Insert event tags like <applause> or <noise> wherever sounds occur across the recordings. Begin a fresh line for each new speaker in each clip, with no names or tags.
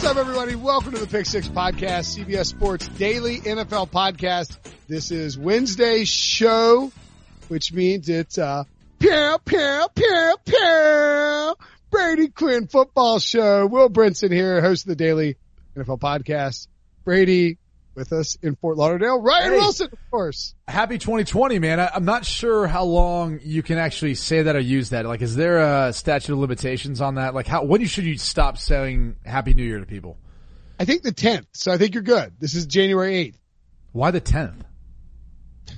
What's up, everybody? Welcome to the Pick Six Podcast, CBS Sports Daily NFL Podcast. This is Wednesday's show, which means it's uh pew pew pew pew Brady Quinn football show. Will Brinson here, host of the Daily NFL Podcast. Brady with us in Fort Lauderdale. Ryan
Hey.
Wilson, of course.
Happy 2020, man. I, I'm not sure how long you can actually say that or use that. Like, is there a statute of limitations on that? Like, how, when should you stop saying Happy New Year to people?
I think the 10th, so I think you're good. This is January 8th.
Why the 10th?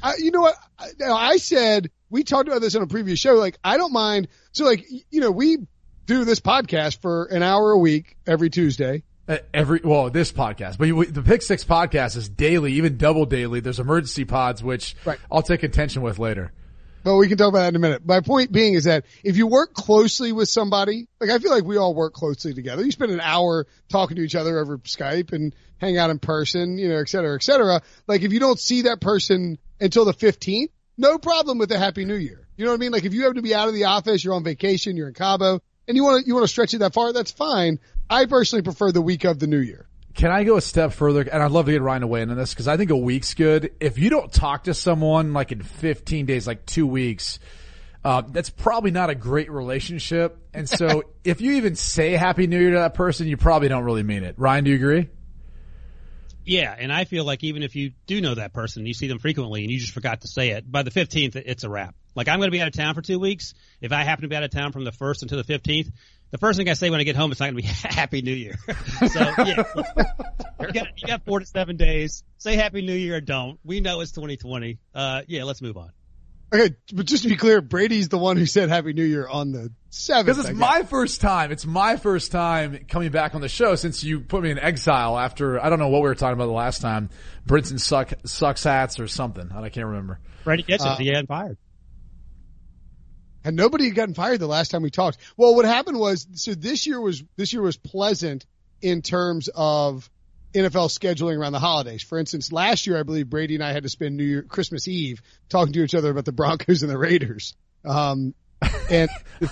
I, you know what? I, I said we talked about this on a previous show. Like, I don't mind. So, like, you know, we do this podcast for an hour a week every Tuesday.
Uh, every, well, this podcast, but you, the Pick Six podcast is daily, even double daily. There's emergency pods, which
Right.
I'll take attention with later.
Well, we can talk about that in a minute. My point being is that if you work closely with somebody, like I feel like we all work closely together. You spend an hour talking to each other over Skype and hang out in person, you know, et cetera, et cetera. Like if you don't see that person until the 15th, no problem with a happy new year. You know what I mean? Like if you have to be out of the office, you're on vacation, you're in Cabo and you want to, you want to stretch it that far, that's fine. I personally prefer the week of the new year.
Can I go a step further? And I'd love to get Ryan to weigh in on this because I think a week's good. If you don't talk to someone like in 15 days, like two weeks, uh, that's probably not a great relationship. And so <laughs> if you even say Happy New Year to that person, you probably don't really mean it. Ryan, do you agree?
Yeah, and I feel like even if you do know that person, you see them frequently, and you just forgot to say it, by the 15th, it's a wrap. Like I'm going to be out of town for two weeks. If I happen to be out of town from the first until the 15th, the first thing I say when I get home is not going to be <laughs> Happy New Year. <laughs> so yeah, <laughs> you got, you got four to seven days. Say Happy New Year or don't. We know it's 2020. Uh, yeah, let's move on.
Okay. But just to be clear, Brady's the one who said happy new year on the 7th.
Because
I
it's my first time. It's my first time coming back on the show since you put me in exile after, I don't know what we were talking about the last time. Brinson suck, sucks hats or something. I can't remember.
Brady gets
Uh,
it. He hadn't fired.
And nobody had gotten fired the last time we talked. Well, what happened was, so this year was, this year was pleasant in terms of NFL scheduling around the holidays. For instance, last year, I believe Brady and I had to spend New Year, Christmas Eve talking to each other about the Broncos and the Raiders. Um, and <laughs>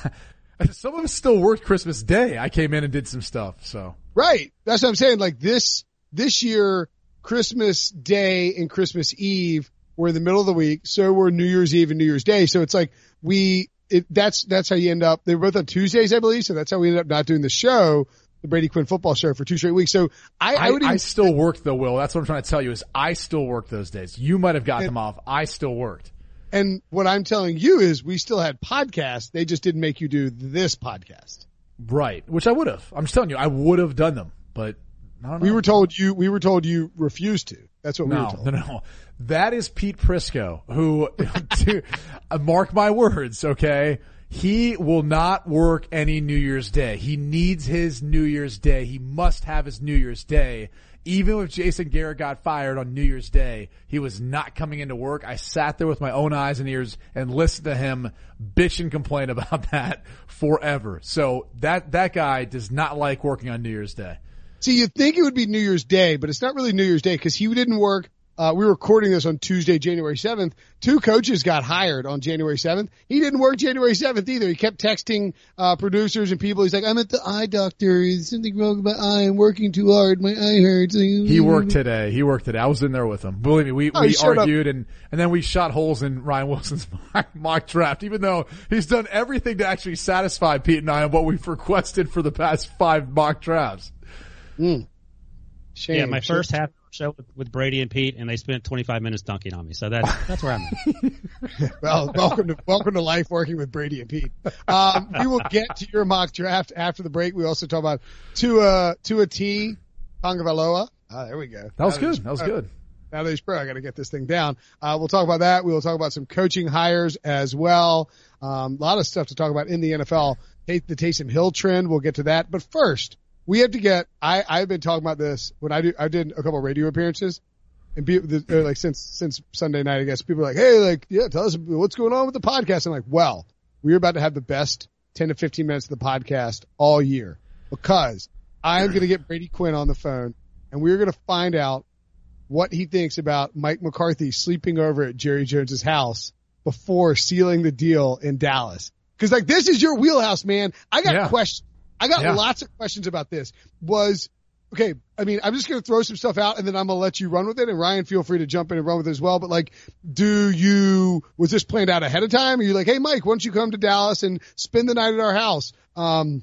Some of us still worked Christmas Day. I came in and did some stuff. So
right. That's what I'm saying. Like this, this year, Christmas Day and Christmas Eve were in the middle of the week. So were New Year's Eve and New Year's Day. So it's like we, it, that's, that's how you end up. They were both on Tuesdays, I believe. So that's how we ended up not doing the show, the Brady Quinn football show for two straight weeks. So I, I,
I,
would even,
I still worked though, Will. That's what I'm trying to tell you is I still worked those days. You might have got them off. I still worked.
and what I'm telling you is we still had podcasts. They just didn't make you do this podcast.
Right. Which I would have. I'm just telling you, I would have done them, but I don't know.
We were told you, we were told you refused to. That's what we were
no, no, no. That is Pete Prisco, who, <laughs> to, uh, mark my words, okay? He will not work any New Year's Day. He needs his New Year's Day. He must have his New Year's Day. Even if Jason Garrett got fired on New Year's Day, he was not coming into work. I sat there with my own eyes and ears and listened to him bitch and complain <laughs> about that forever. So that, that guy does not like working on New Year's Day.
See, you'd think it would be New Year's Day, but it's not really New Year's Day because he didn't work uh, we were recording this on Tuesday, January 7th. Two coaches got hired on January 7th. He didn't work January 7th either. He kept texting, uh, producers and people. He's like, I'm at the eye doctor. Is something wrong with my eye? I'm working too hard. My eye hurts.
He worked today. He worked today. I was in there with him. Believe me, we,
Oh,
we
up.
argued and, and then we shot holes in Ryan Wilson's <laughs> mock draft, even though he's done everything to actually satisfy Pete and I on what we've requested for the past five mock drafts.
Shame.
Yeah, my
Shame.
first half show with, with Brady and Pete, and they spent 25 minutes dunking on me. So that's that's where I'm at. <laughs>
Well, welcome to welcome to life working with Brady and Pete. Um, we will get to your mock draft after the break. We also talk about Tua Tua T Tagovailoa. Ah, there we go.
That was
Now
good. That was
pro.
good.
Now that he's pro, I got to get this thing down. Uh, we'll talk about that. We will talk about some coaching hires as well. Um, a lot of stuff to talk about in the NFL. Take the Taysom Hill trend. We'll get to that. But first, we have to get. I I've been talking about this when I do. I did a couple of radio appearances. And uh, like since since Sunday night, I guess people are like, "Hey, like, yeah, tell us what's going on with the podcast." I'm like, "Well, we're about to have the best 10 to 15 minutes of the podcast all year because I'm going to get Brady Quinn on the phone and we're going to find out what he thinks about Mike McCarthy sleeping over at Jerry Jones's house before sealing the deal in Dallas. Cause like this is your wheelhouse, man. I got
Yeah.
questions. I got
Yeah.
lots of questions about this. Was okay. I mean, I'm just going to throw some stuff out and then I'm going to let you run with it. And Ryan, feel free to jump in and run with it as well. But like, do you, was this planned out ahead of time? Are you like, Hey, Mike, why don't you come to Dallas and spend the night at our house? Um,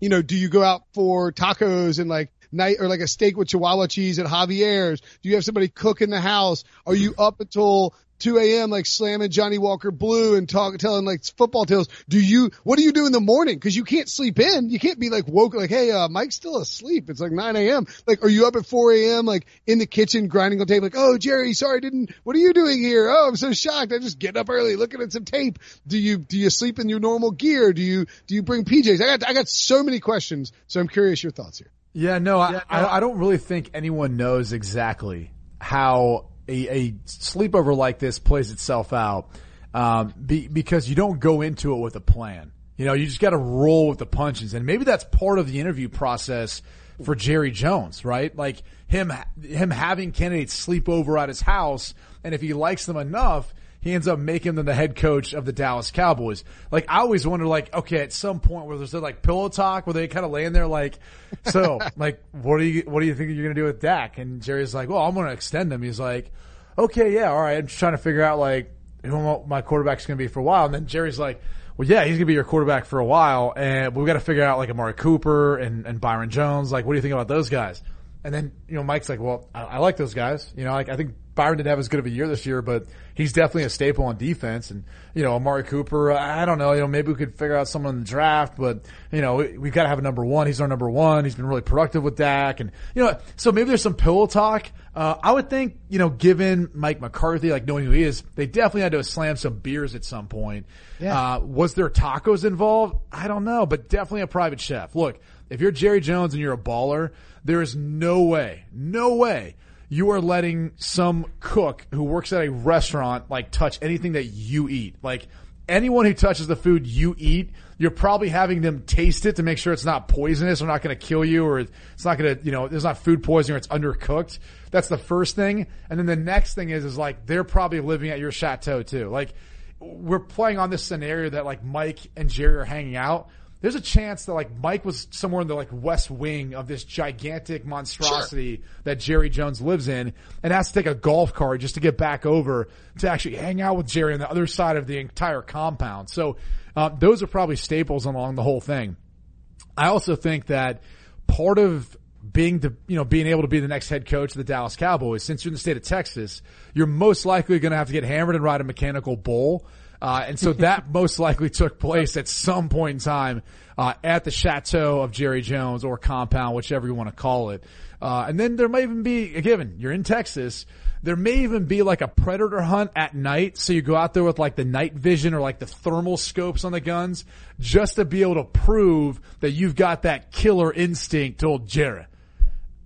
you know, do you go out for tacos and like night or like a steak with chihuahua cheese at Javier's? Do you have somebody cook in the house? Are you up until 2 a.m. like slamming Johnnie Walker Blue and talk, telling like football tales? Do you, what do you do in the morning? Cause you can't sleep in. You can't be like woke, like, Hey, uh, Mike's still asleep. It's like 9 a.m. Like, are you up at 4 a.m. like in the kitchen grinding on tape? Like, Oh, Jerry, sorry, didn't, what are you doing here? Oh, I'm so shocked. I just get up early looking at some tape. Do you, do you sleep in your normal gear? Do you, do you bring PJs? I got, I got so many questions. So I'm curious your thoughts here.
Yeah, no, I, I, I don't really think anyone knows exactly how a, a sleepover like this plays itself out, um, be, because you don't go into it with a plan. You know, you just got to roll with the punches, and maybe that's part of the interview process for Jerry Jones, right? Like him, him having candidates sleep over at his house, and if he likes them enough, he ends up making them the head coach of the Dallas Cowboys. Like I always wonder, like, okay, at some point where there's like pillow talk where they kind of laying there, like, so, <laughs> like, what do you, what do you think you're gonna do with Dak? And Jerry's like, well, I'm gonna extend him. He's like, okay, yeah, all right. I'm just trying to figure out like who my quarterback's gonna be for a while. And then Jerry's like, well, yeah, he's gonna be your quarterback for a while, and we've got to figure out like Amari Cooper and and Byron Jones. Like, what do you think about those guys? And then, you know, Mike's like, well, I, I like those guys. You know, like, I think Byron didn't have as good of a year this year, but he's definitely a staple on defense. And, you know, Amari Cooper, I don't know, you know, maybe we could figure out someone in the draft, but, you know, we, we've got to have a number one. He's our number one. He's been really productive with Dak. And, you know, so maybe there's some pillow talk. Uh, I would think, you know, given Mike McCarthy, like knowing who he is, they definitely had to slam some beers at some point. Uh, was there tacos involved? I don't know, but definitely a private chef. Look, if you're Jerry Jones and you're a baller, there is no way, no way you are letting some cook who works at a restaurant like touch anything that you eat. Like anyone who touches the food you eat, you're probably having them taste it to make sure it's not poisonous or not going to kill you or it's not going to, you know, there's not food poisoning or it's undercooked. That's the first thing. And then the next thing is, is like they're probably living at your chateau too. Like we're playing on this scenario that like Mike and Jerry are hanging out. There's a chance that like Mike was somewhere in the like west wing of this gigantic monstrosity that Jerry Jones lives in and has to take a golf cart just to get back over to actually hang out with Jerry on the other side of the entire compound. So, uh, those are probably staples along the whole thing. I also think that part of being the, you know, being able to be the next head coach of the Dallas Cowboys, since you're in the state of Texas, you're most likely going to have to get hammered and ride a mechanical bull. Uh, and so that <laughs> most likely took place at some point in time, uh, at the chateau of Jerry Jones or compound, whichever you want to call it. Uh, and then there might even be, given you're in Texas, there may even be like a predator hunt at night. So you go out there with like the night vision or like the thermal scopes on the guns just to be able to prove that you've got that killer instinct to old Jerry.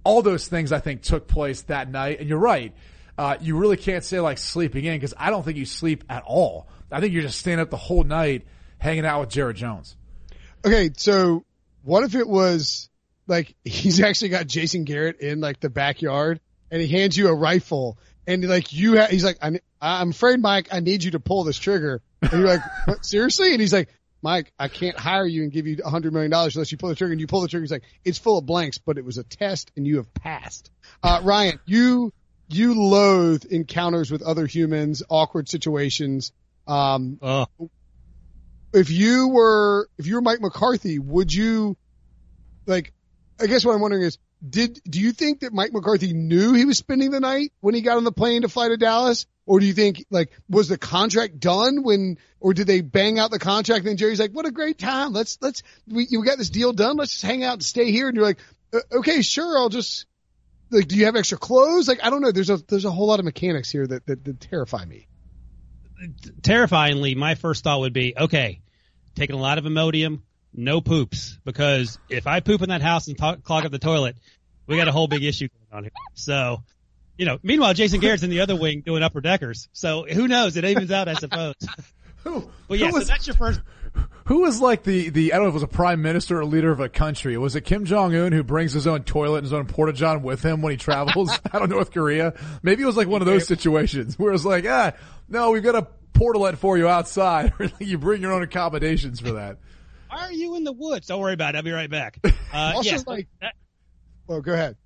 All those things I think took place that night. And you're right. Uh, you really can't say like sleeping in because I don't think you sleep at all. I think you're just staying up the whole night hanging out with Jared Jones.
Okay. So what if it was like <laughs> he's actually got Jason Garrett in like the backyard and he hands you a rifle and like you ha- he's like I'm, I'm afraid Mike I need you to pull this trigger and you're like what, <laughs> seriously and he's like Mike I can't hire you and give you a hundred million dollars unless you pull the trigger and you pull the trigger he's like it's full of blanks but it was a test and you have passed uh, Ryan you you loathe encounters with other humans awkward situations um
Oh,
if you were if you were Mike McCarthy, would you like I guess what I'm wondering is did do you think that Mike McCarthy knew he was spending the night when he got on the plane to fly to Dallas? Or do you think like was the contract done when or did they bang out the contract and then Jerry's like, What a great time. Let's let's we you got this deal done, let's just hang out and stay here and you're like, "Uh, Okay, sure, I'll just like do you have extra clothes? Like I don't know, there's a there's a whole lot of mechanics here that that, that terrify me.
Terrifyingly, my first thought would be, okay, taking a lot of Imodium, no poops, because if I poop in that house and clog up the toilet, we got a whole big issue going on here. So, you know, meanwhile, Jason Garrett's in the other wing doing upper deckers. So who knows? It evens out, I suppose. <laughs>
Who,
But yeah,
who was,
so that's your first.
Who was like the, the, I don't know if it was a prime minister or leader of a country. Was it Kim Jong-un who brings his own toilet and his own porta-john with him when he travels <laughs> out of North Korea? Maybe it was like one of those situations where it's like, ah, no, we've got a portalet for you outside. <laughs> you bring your own accommodations for that.
Why are you in the woods? Don't worry about it. I'll be right back. <laughs> Uh,
Also,
yes,
like-
that-
Oh, go ahead.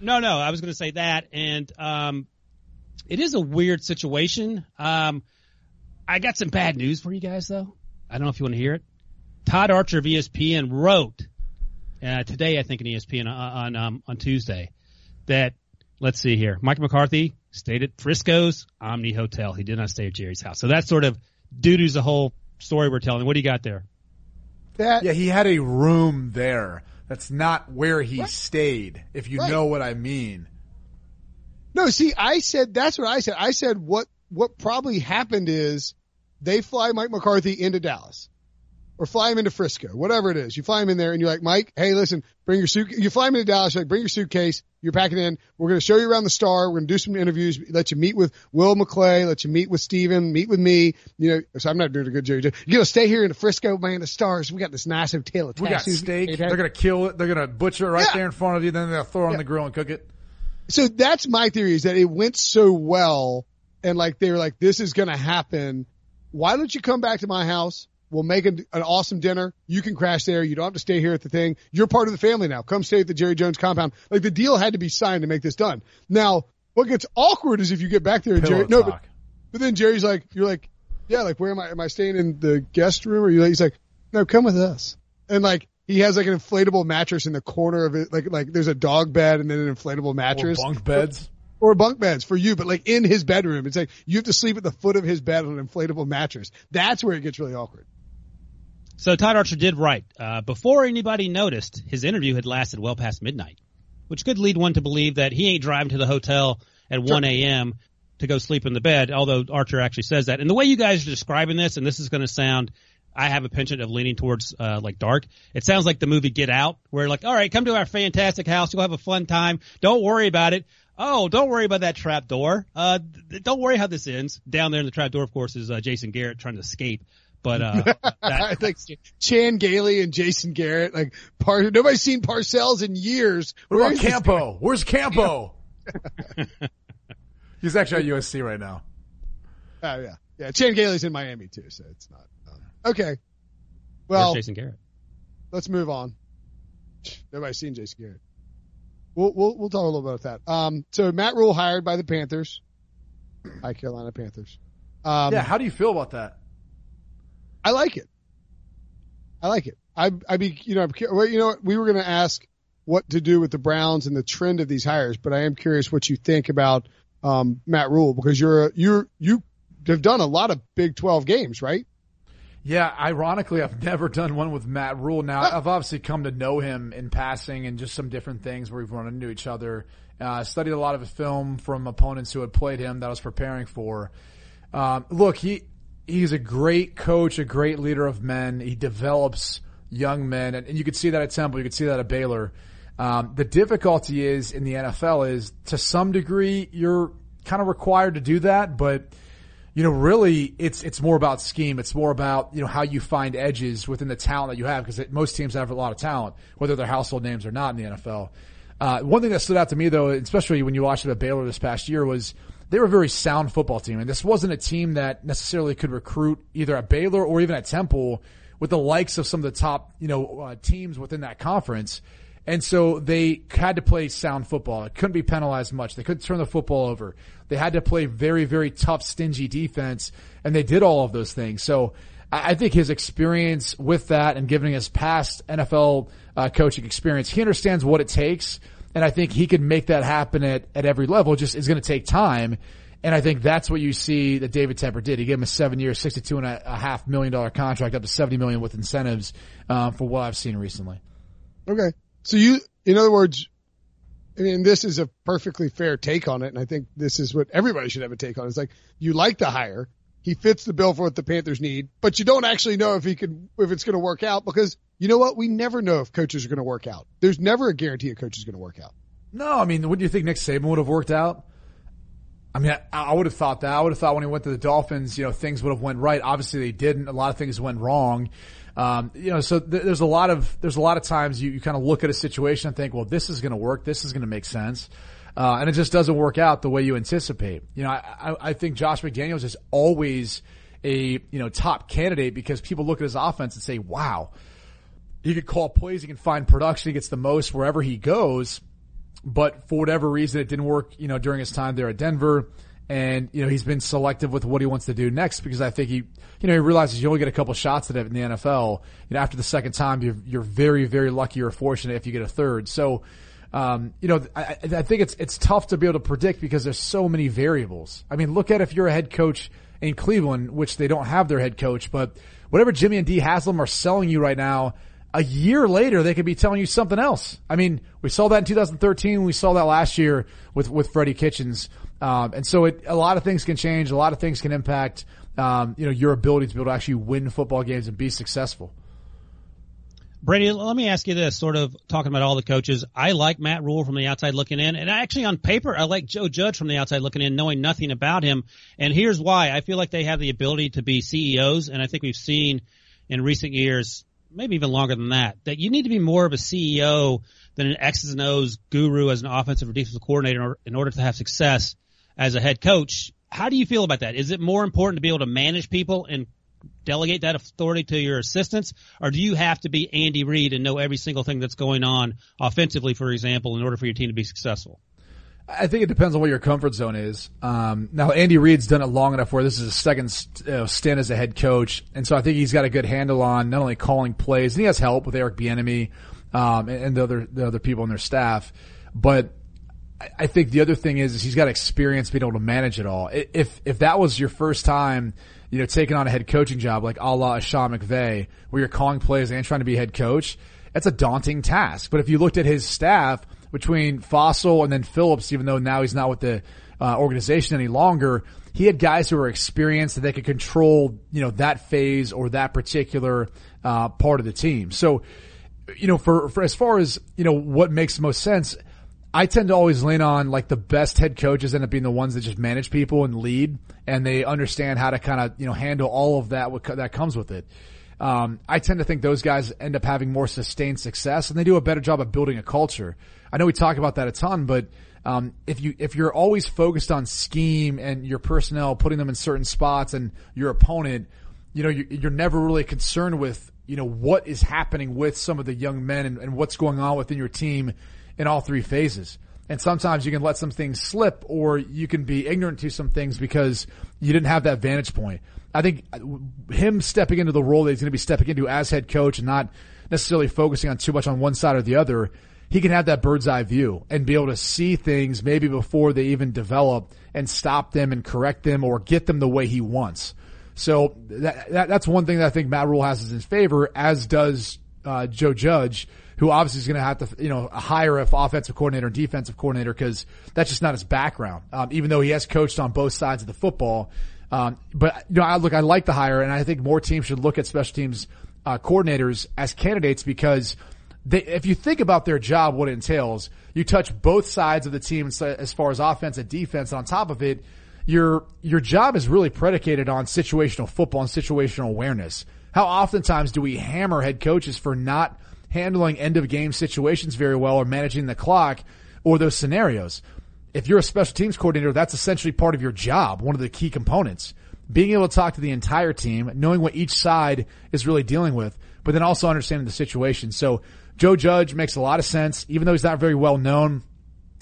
No, no, I was going to say that, and um, it is a weird situation. Um, I got some bad news for you guys, though. I don't know if you want to hear it. Todd Archer of ESPN wrote uh, today, I think, in ESPN on on, um, on Tuesday, that let's see here, Mike McCarthy stayed at Frisco's Omni Hotel. He did not stay at Jerry's house. So that sort of doo-doos the whole story we're telling. What do you got there?
That
Yeah, he had a room there. That's not where he stayed, if you
Right.
know what I mean.
No, see, I said that's what I said. I said what what probably happened is they fly Mike McCarthy into Dallas or fly him into Frisco, whatever it is. You fly him in there and you're like, Mike, hey, listen, bring your suit. You fly him into Dallas, you're like, bring your suitcase. You're packing in. We're going to show you around the star. We're going to do some interviews. Let you meet with Will McClay. Let you meet with Stephen, meet with me. You know, so I'm not doing a good job. You're going to stay here in the Frisco, man, the stars. We got this nice hotel.
We got steak. They're gonna kill it. They're gonna butcher it right
Yeah.
there in front of you. Then they'll throw it on
Yeah.
the grill and cook it.
so that's my theory is that it went so well and like they were like, this is going to happen. Why don't you come back to my house? We'll make an, an awesome dinner. You can crash there. You don't have to stay here at the thing. You're part of the family now. Come stay at the Jerry Jones compound. Like the deal had to be signed to make this done. Now, what gets awkward is if you get back there and
Pillow
Jerry, no, but, but then Jerry's like, you're like, yeah, like where am I? Am I staying in the guest room? Or you like, he's like, no, come with us. And like, he has like an inflatable mattress in the corner of it. Like, like there's a dog bed and then an inflatable
Or
mattress
bunk beds.
Or bunk beds for you, but like in his bedroom. It's like you have to sleep at the foot of his bed on an inflatable mattress. That's where it gets really awkward.
So Todd Archer did write uh, before anybody noticed. His interview had lasted well past midnight, which could lead one to believe that he ain't driving to the hotel at 1 a.m. to go sleep in the bed. Although Archer actually says that, and the way you guys are describing this, and this is going to sound, I have a penchant of leaning towards uh, like dark. It sounds like the movie Get Out, where like, all right, come to our fantastic house, you'll have a fun time. Don't worry about it. Oh, don't worry about that trap door. Uh, th- don't worry how this ends. Down there in the trap door, of course, is uh, Jason Garrett trying to escape. But uh, <laughs>
I
that,
think Chan Gailey and Jason Garrett, like Par, nobody's seen Parcells in years.
What
Where
about Campo? Where's Campo? <laughs> He's actually at USC right now.
guy? Oh yeah, yeah. Chan Gailey's in Miami too, so it's not. Um, okay.
where's
Well,
Jason Garrett?
let's move on. Nobody's seen Jason Garrett. We'll we'll we'll talk a little bit about that. Um, so Matt Rhule hired by the Panthers. Hi, Carolina Panthers. Um,
yeah, how do you feel about that?
I like it. I like it. I I be you know I'm you know we were going to ask what to do with the Browns and the trend of these hires, but I am curious what you think about um, Matt Rhule because you're you're you have done a lot of Big Twelve games, right?
Yeah, ironically, I've <laughs> never done one with Matt Rhule. Now, I've obviously come to know him in passing and just some different things where we've run into each other. Uh, studied a lot of his film from opponents who had played him that I was preparing for. Um, look, he he's a great coach, a great leader of men. He develops young men, and, and you could see that at Temple. You could see that at Baylor. Um, the difficulty is in the NFL is to some degree you're kind of required to do that, but you know, really, it's it's more about scheme. It's more about you know how you find edges within the talent that you have because most teams have a lot of talent, whether they're household names or not in the NFL. Uh, one thing that stood out to me though, especially when you watched it at Baylor this past year was they were a very sound football team. And this wasn't a team that necessarily could recruit either at Baylor or even at Temple with the likes of some of the top, you know, uh, teams within that conference. And so they had to play sound football. It couldn't be penalized much. They couldn't turn the football over. They had to play very, very tough, stingy defense, and they did all of those things. So I think his experience with that and giving his past NFL uh, coaching experience, he understands what it takes. And I think he can make that happen at, at every level. Just is going to take time. And I think that's what you see that David Tepper did. He gave him a seven year, sixty-two and a, half million dollar contract up to 70 million with incentives, um, for what I've seen recently.
Okay. So you, in other words, and this is a perfectly fair take on it. And I think this is what everybody should have a take on. It's like you like the hire. He fits the bill for what the Panthers need, but you don't actually know if he could, if it's going to work out because you know what? We never know if coaches are going to work out. There's never a guarantee a coach is going to work out.
No, I mean, what do you think Nick Saban would have worked out? I mean, I, I would have thought that. I would have thought when he went to the Dolphins, you know, things would have went right. Obviously, they didn't. A lot of things went wrong. Um, you know, so th- there's a lot of there's a lot of times you, you kind of look at a situation and think, well, this is going to work. This is going to make sense. Uh, and it just doesn't work out the way you anticipate. You know, I, I think Josh McDaniels is always a, you know, top candidate because people look at his offense and say, wow, he could call plays, he can find production, he gets the most wherever he goes. But for whatever reason, it didn't work, you know, during his time there at Denver. And, you know, he's been selective with what he wants to do next because I think he, you know, he realizes you only get a couple shots at it in the NFL. You know, after the second time, you're, you're very, very lucky or fortunate if you get a third. So, um, you know, I, I think it's it's tough to be able to predict because there's so many variables. I mean, look at if you're a head coach in Cleveland, which they don't have their head coach, but whatever Jimmy and Dee Haslam are selling you right now, a year later they could be telling you something else. I mean, we saw that in 2013. We saw that last year with with Freddie Kitchens, um, and so it, a lot of things can change. A lot of things can impact, um, you know, your ability to be able to actually win football games and be successful.
Brady, let me ask you this, sort of talking about all the coaches. I like Matt Rhule from the outside looking in, and actually on paper, I like Joe Judge from the outside looking in, knowing nothing about him. And here's why. I feel like they have the ability to be CEOs, and I think we've seen in recent years, maybe even longer than that, that you need to be more of a CEO than an X's and O's guru as an offensive or defensive coordinator in order to have success as a head coach. How do you feel about that? Is it more important to be able to manage people and delegate that authority to your assistants, or do you have to be Andy Reid and know every single thing that's going on offensively, for example, in order for your team to be successful?
I think it depends on what your comfort zone is. Um, now, Andy Reid's done it long enough where this is his second stint as a head coach, and so I think he's got a good handle on not only calling plays, and he has help with Eric Bieniemy um, and the other the other people on their staff, but I think the other thing is, is he's got experience being able to manage it all. If if that was your first time you know, taking on a head coaching job like a la Sean McVay, where you're calling plays and trying to be head coach, that's a daunting task. But if you looked at his staff between Fassel and then Phillips, even though now he's not with the uh, organization any longer, he had guys who were experienced that they could control, you know, that phase or that particular uh, part of the team. So, you know, for, for as far as you know, what makes most sense, I tend to always lean on like the best head coaches end up being the ones that just manage people and lead, and they understand how to kind of you know handle all of that that comes with it. Um, I tend to think those guys end up having more sustained success, and they do a better job of building a culture. I know we talk about that a ton, but um, if you if you're always focused on scheme and your personnel, putting them in certain spots, and your opponent, you know, you're, you're never really concerned with you know what is happening with some of the young men and, and what's going on within your team in all three phases. And sometimes you can let some things slip or you can be ignorant to some things because you didn't have that vantage point. I think him stepping into the role that he's going to be stepping into as head coach and not necessarily focusing on too much on one side or the other, he can have that bird's eye view and be able to see things maybe before they even develop and stop them and correct them or get them the way he wants. So that, that that's one thing that I think Matt Rhule has in his favor, as does uh, Joe Judge who obviously is going to have to, you know, hire a offensive coordinator and defensive coordinator because that's just not his background. Um, even though he has coached on both sides of the football. Um, but you know, I look, I like the hire, and I think more teams should look at special teams uh, coordinators as candidates because they, if you think about their job, what it entails, you touch both sides of the team as far as offense and defense. And on top of it, your your job is really predicated on situational football and situational awareness. How oftentimes do we hammer head coaches for not handling end of game situations very well or managing the clock or those scenarios. If you're a special teams coordinator, that's essentially part of your job, one of the key components. Being able to talk to the entire team, knowing what each side is really dealing with, but then also understanding the situation. So Joe Judge makes a lot of sense, even though he's not very well known.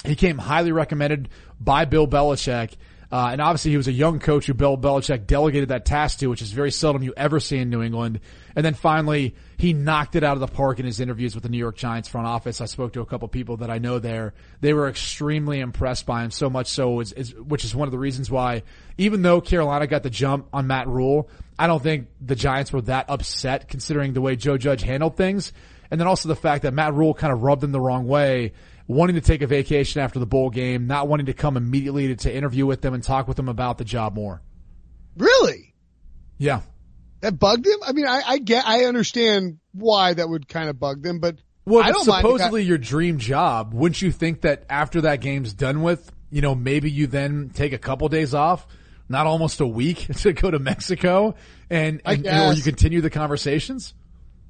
He came highly recommended by Bill Belichick. Uh, and obviously he was a young coach who Bill Belichick delegated that task to, which is very seldom you ever see in New England. And then finally, he knocked it out of the park in his interviews with the New York Giants front office. I spoke to a couple people that I know there. They were extremely impressed by him, so much so, is, is, which is one of the reasons why, even though Carolina got the jump on Matt Rhule, I don't think the Giants were that upset considering the way Joe Judge handled things. And then also the fact that Matt Rhule kind of rubbed them the wrong way wanting to take a vacation after the bowl game, not wanting to come immediately to, to interview with them and talk with them about the job more.
Really?
Yeah.
That bugged him? I mean, I, I get, I understand why that would kind of bug them, but
well,
I
supposedly your dream job. Wouldn't you think that after that game's done with, you know, maybe you then take a couple days off, not almost a week <laughs> to go to Mexico and, and or you continue the conversations?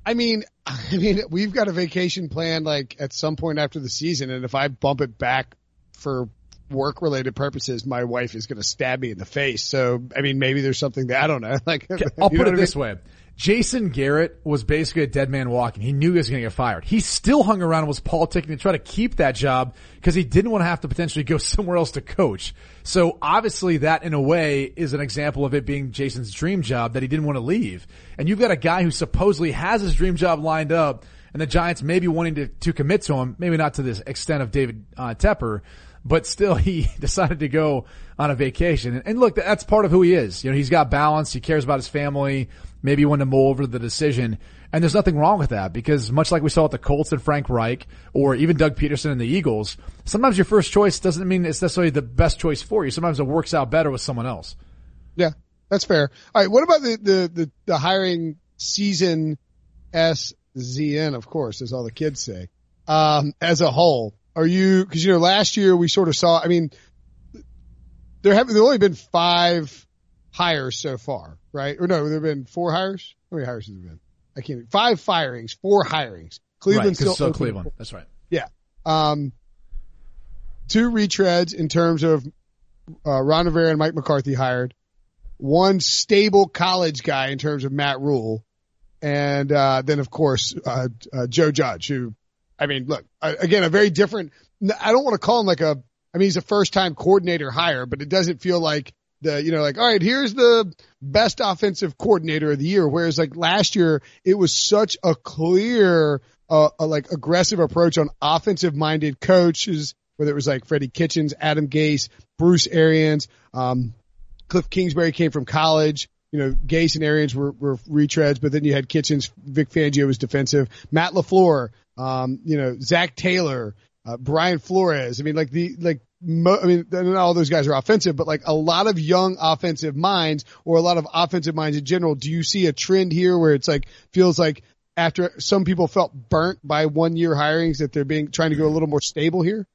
I mean, <laughs> I mean, we've got a vacation planned like at some point after the season, and if I bump it back for work related purposes, my wife is going to stab me in the face. So, I mean, maybe there's something that I don't know. <laughs> Like, <laughs>
I'll put it this mean? way. Jason Garrett was basically a dead man walking. He knew he was going to get fired. He still hung around and was politicking to try to keep that job because he didn't want to have to potentially go <laughs> somewhere else to coach. So obviously that in a way is an example of it being Jason's dream job that he didn't want to leave. And you've got a guy who supposedly has his dream job lined up and the Giants maybe wanting to, to commit to him, maybe not to this extent of David uh, Tepper, but still he <laughs> decided to go on a vacation. And look, that's part of who he is. You know, he's got balance. He cares about his family. Maybe he wanted to mull over the decision. And there's nothing wrong with that because much like we saw with the Colts and Frank Reich or even Doug Pederson and the Eagles, sometimes your first choice doesn't mean it's necessarily the best choice for you. Sometimes it works out better with someone else.
Yeah, that's fair. All right. What about the, the, the, the hiring season SZN, of course, as all the kids say, um, as a whole? Are you, cause you know, last year we sort of saw, I mean, there have there only been five hires so far, right? Or no, there have been four hires. How many hires has there been? I can't. Five firings, four hirings. Cleveland right, still,
still Cleveland. That's right.
Yeah. Um, two retreads in terms of uh, Ron Rivera and Mike McCarthy hired. One stable college guy in terms of Matt Rhule, and uh, then of course uh, uh Joe Judge, who, I mean, look again a very different. I don't want to call him like a I mean, he's a first time coordinator hire, but it doesn't feel like the, you know, like, all right, here's the best offensive coordinator of the year. Whereas like last year, it was such a clear, uh, a, like aggressive approach on offensive minded coaches, whether it was like Freddie Kitchens, Adam Gase, Bruce Arians, um, Cliff Kingsbury came from college. You know, Gase and Arians were, were retreads, but then you had Kitchens, Vic Fangio was defensive, Matt LaFleur, um, you know, Zac Taylor, uh, Brian Flores. I mean, like the, like mo- I mean, not all those guys are offensive, but like a lot of young offensive minds or a lot of offensive minds in general. Do you see a trend here where it's like feels like after some people felt burnt by one year hirings that they're being trying to go a little more stable here?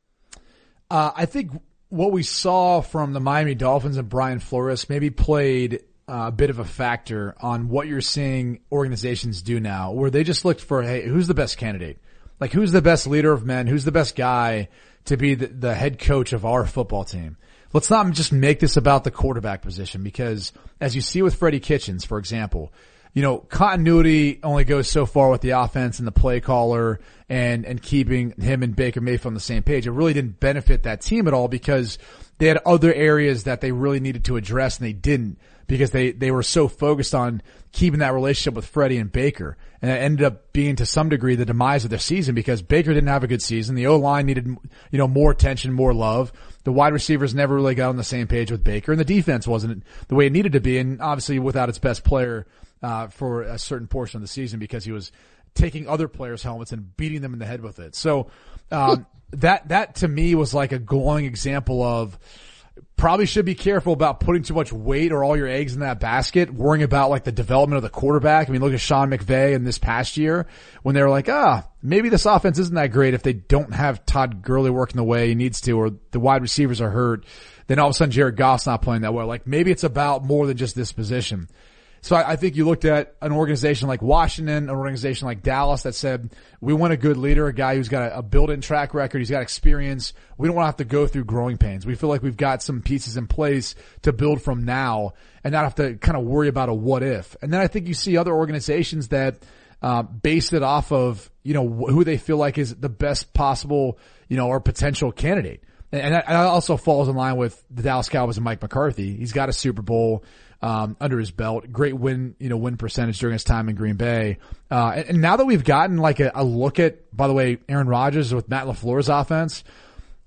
Uh, I think what we saw from the Miami Dolphins and Brian Flores maybe played uh, a bit of a factor on what you're seeing organizations do now, where they just looked for, hey, who's the best candidate? Like, who's the best leader of men? Who's the best guy to be the, the head coach of our football team. Let's not just make this about the quarterback position because as you see with Freddie Kitchens, for example, you know, continuity only goes so far with the offense and the play caller and, and keeping him and Baker Mayfield on the same page. It really didn't benefit that team at all because they had other areas that they really needed to address and they didn't because they, they were so focused on keeping that relationship with Freddie and Baker. And it ended up being to some degree the demise of their season because Baker didn't have a good season. The O line needed, you know, more attention, more love. The wide receivers never really got on the same page with Baker and the defense wasn't the way it needed to be. And obviously without its best player, uh, for a certain portion of the season because he was taking other players' helmets and beating them in the head with it. So, um, <laughs> that, that to me was like a glowing example of, probably should be careful about putting too much weight or all your eggs in that basket, worrying about like the development of the quarterback. I mean, look at Sean McVay in this past year when they were like, ah, maybe this offense isn't that great if they don't have Todd Gurley working the way he needs to or the wide receivers are hurt. Then all of a sudden Jared Goff's not playing that well. Like maybe it's about more than just this position. So I, I, think you looked at an organization like Washington, an organization like Dallas that said, we want a good leader, a guy who's got a, a built-in track record, he's got experience. We don't want to have to go through growing pains. We feel like we've got some pieces in place to build from now and not have to kind of worry about a what if. And then I think you see other organizations that, uh, base it off of, you know, who they feel like is the best possible, you know, or potential candidate. And that also falls in line with the Dallas Cowboys and Mike McCarthy. He's got a Super Bowl um, under his belt. Great win, you know, win percentage during his time in Green Bay. Uh, and, and, now that we've gotten like a, a, look at, by the way, Aaron Rodgers with Matt LaFleur's offense,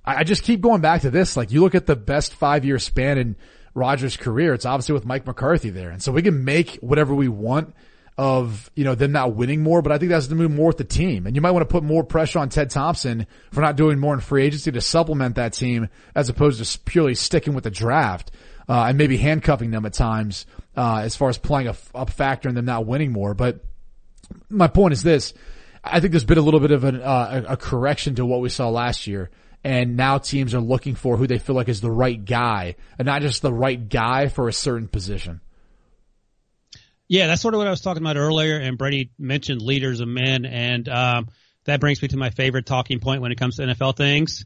I, I just keep going back to this. Like you look at the best five year span in Rodgers' career, it's obviously with Mike McCarthy there. And so we can make whatever we want of, you know, them not winning more, but I think that's to move more with the team. And you might want to put more pressure on Ted Thompson for not doing more in free agency to supplement that team as opposed to purely sticking with the draft uh, and maybe handcuffing them at times uh, as far as playing a, a, factor in them not winning more. But my point is this: I think there's been a little bit of an, uh, a correction to what we saw last year. And now teams are looking for who they feel like is the right guy and not just the right guy for a certain position.
Yeah, that's sort of what I was talking about earlier. And Brady mentioned leaders of men. And, um, that brings me to my favorite talking point when it comes to NFL things.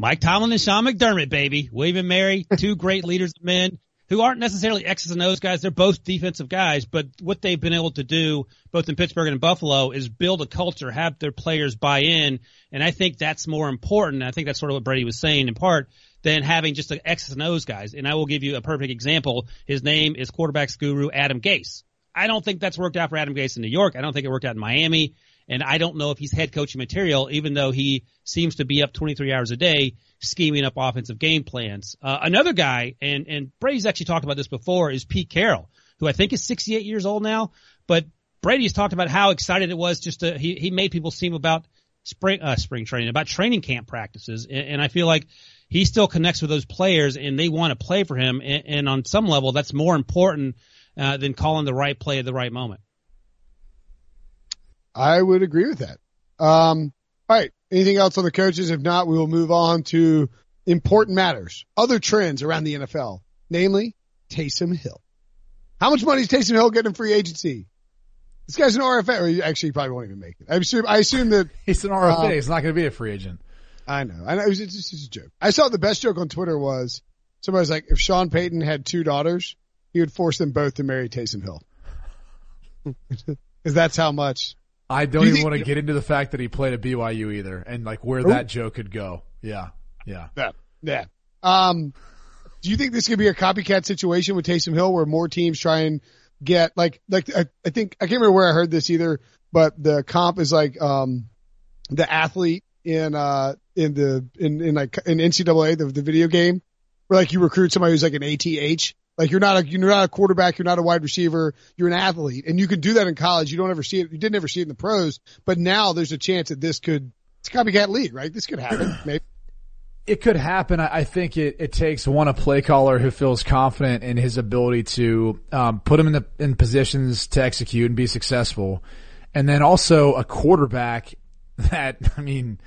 Mike Tomlin and Sean McDermott, baby. William and Mary, <laughs> two great leaders of men who aren't necessarily X's and O's guys. They're both defensive guys, but what they've been able to do both in Pittsburgh and in Buffalo is build a culture, have their players buy in. And I think that's more important. I think that's sort of what Brady was saying in part than having just the X's and O's guys. And I will give you a perfect example. His name is quarterbacks guru Adam Gase. I don't think that's worked out for Adam Gase in New York. I don't think it worked out in Miami. And I don't know if he's head coaching material, even though he seems to be up 23 hours a day scheming up offensive game plans. Uh, another guy, and, and Brady's actually talked about this before, is Pete Carroll, who I think is 68 years old now. But Brady's talked about how excited it was just to, he, he made people seem about spring, uh, spring training, about training camp practices. And, and I feel like he still connects with those players and they want to play for him. And, and on some level, that's more important uh, than calling the right play at the right moment.
I would agree with that. Um, all right. Anything else on the coaches? If not, we will move on to important matters, other trends around the NFL, namely Taysom Hill. How much money is Taysom Hill getting in free agency? This guy's an RFA, or actually he probably won't even make it. I assume, I assume that <laughs>
he's an RFA. Uh, he's not going to be a free agent.
I know. I know. It was just, a joke. I saw the best joke on Twitter was somebody was like, if Sean Payton had two daughters, he would force them both to marry Taysom Hill. <laughs> Because that's how much
I don't Do even want to get into the fact that he played at BYU either, and like where that joke could go. Yeah, yeah,
yeah, yeah. Um, do you think this could be a copycat situation with Taysom Hill, where more teams try and get like like I, I think I can't remember where I heard this either, but the comp is like um the athlete in uh in the in in like in NCAA the the video game where like you recruit somebody who's like an ATH like you're not a you're not a quarterback, you're not a wide receiver, you're an athlete, and you can do that in college. You don't ever see it. You didn't ever see it in the pros, but now there's a chance that this could it's copycat league, right? This could happen, <clears throat> maybe.
It could happen. I think it, it takes one a play caller who feels confident in his ability to um, put him in the in positions to execute and be successful, and then also a quarterback <laughs> that I mean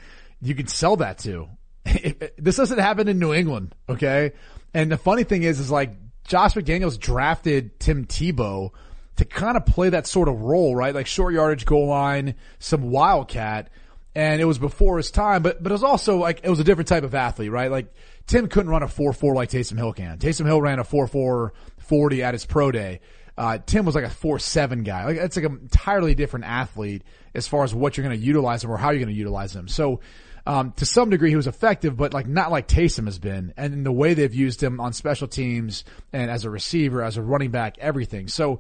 you can sell that to. <laughs> this doesn't happen in New England, okay? And the funny thing is, is like Josh McDaniels drafted Tim Tebow to kind of play that sort of role, right? Like short yardage goal line, some wildcat. And it was before his time, but, but it was also like, it was a different type of athlete, right? Like Tim couldn't run a 4-4 like Taysom Hill can. Taysom Hill ran a 4-4 40 at his pro day. Uh, Tim was like a 4-7 guy. Like, it's like an entirely different athlete as far as what you're going to utilize him or how you're going to utilize him. So, um, to some degree he was effective, but like not like Taysom has been. And the way they've used him on special teams and as a receiver, as a running back, everything. So,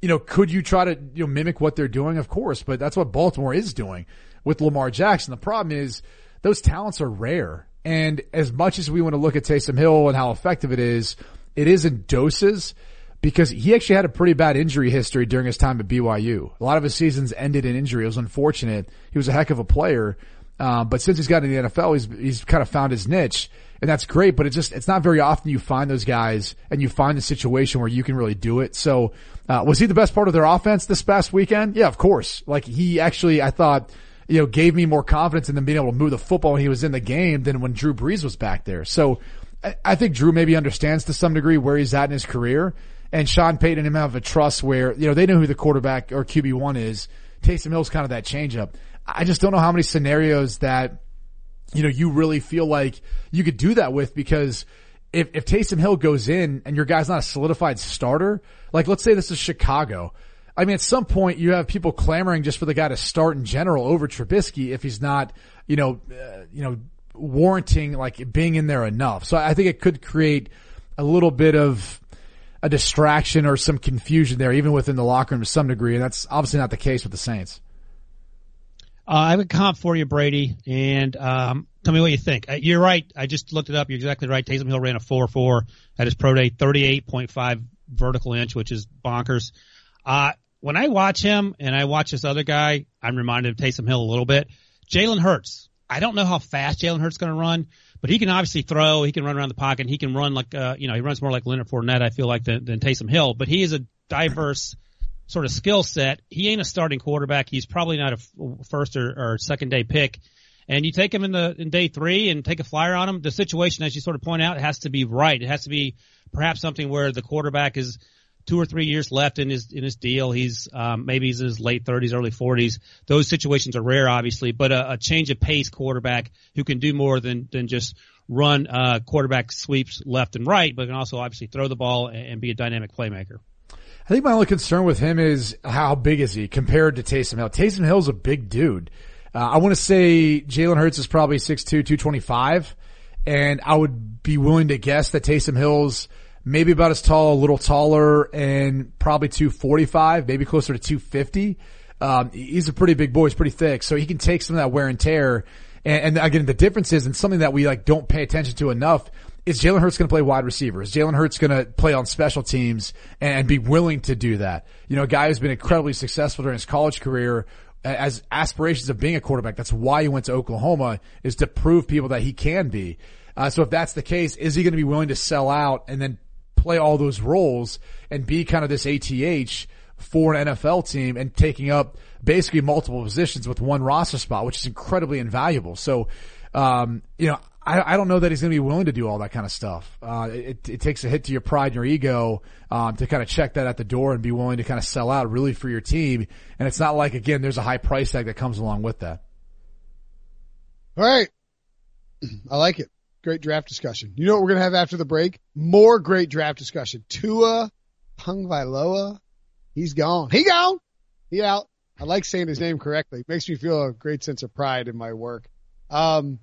you know, could you try to you know mimic what they're doing? Of course, but that's what Baltimore is doing with Lamar Jackson. The problem is those talents are rare. And as much as we want to look at Taysom Hill and how effective it is, it is in doses because he actually had a pretty bad injury history during his time at BYU. A lot of his seasons ended in injury. It was unfortunate. He was a heck of a player, um, but since he's got in the NFL, he's he's kind of found his niche, and that's great. But it's just it's not very often you find those guys and you find a situation where you can really do it. So uh, was he the best part of their offense this past weekend? Yeah, of course. Like he actually, I thought, you know, gave me more confidence in them being able to move the football when he was in the game than when Drew Brees was back there. So I, I think Drew maybe understands to some degree where he's at in his career. and Sean Payton and him have a trust where, you know, they know who the quarterback or QB1 is. Taysom Hill's kind of that changeup. I just don't know how many scenarios that, you know, you really feel like you could do that with because if, if Taysom Hill goes in and your guy's not a solidified starter, like let's say this is Chicago. I mean, at some point you have people clamoring just for the guy to start in general over Trubisky if he's not, you know, uh, you know, warranting like being in there enough. So I think it could create a little bit of a distraction or some confusion there, even within the locker room to some degree. And that's obviously not the case with the Saints.
Uh, I have a comp for you, Brady, and um, tell me what you think. Uh, you're right. I just looked it up. You're exactly right. Taysom Hill ran a 4-4 at his pro day, 38.5 vertical inch, which is bonkers. Uh, when I watch him and I watch this other guy, I'm reminded of Taysom Hill a little bit. Jalen Hurts. I don't know how fast Jalen Hurts is going to run, but he can obviously throw. He can run around the pocket. He can run like, uh, you know, he runs more like Leonard Fournette, I feel like, than, than Taysom Hill, but he is a diverse sort of skill set. He ain't a starting quarterback. He's probably not a first or, or second day pick. And you take him in the in day three and take a flyer on him. The situation, as you sort of point out, has to be right. It has to be perhaps something where the quarterback is two or three years left in his in his deal. He's um, maybe he's in his late 30s, early 40s. Those situations are rare, obviously, but a, a change of pace quarterback who can do more than than just run uh, quarterback sweeps left and right, but can also obviously throw the ball and, and be a dynamic playmaker.
I think my only concern with him is how big is he compared to Taysom Hill. Taysom Hill's a big dude. Uh, I want to say Jalen Hurts is probably 6'2", 225, and I would be willing to guess that Taysom Hill's maybe about as tall, a little taller, and probably 245, maybe closer to 250. Um, he's a pretty big boy. He's pretty thick, so he can take some of that wear and tear. And, and again, the difference is, and something that we like don't pay attention to enough, is Jalen Hurts going to play wide receiver? Is Jalen Hurts going to play on special teams and be willing to do that? You know, a guy who's been incredibly successful during his college career as aspirations of being a quarterback. That's why he went to Oklahoma is to prove people that he can be. Uh, so if that's the case, is he going to be willing to sell out and then play all those roles and be kind of this ATH for an NFL team and taking up basically multiple positions with one roster spot, which is incredibly invaluable. So, um, you know, I, I don't know that he's going to be willing to do all that kind of stuff. Uh, it, it takes a hit to your pride and your ego, um, to kind of check that at the door and be willing to kind of sell out really for your team. And it's not like, again, there's a high price tag that comes along with that.
All right. <clears throat> I like it. Great draft discussion. You know what we're going to have after the break? More great draft discussion. Tua Tagovailoa. He's gone. He gone. He out. I like saying his name correctly. Makes me feel a great sense of pride in my work. Um,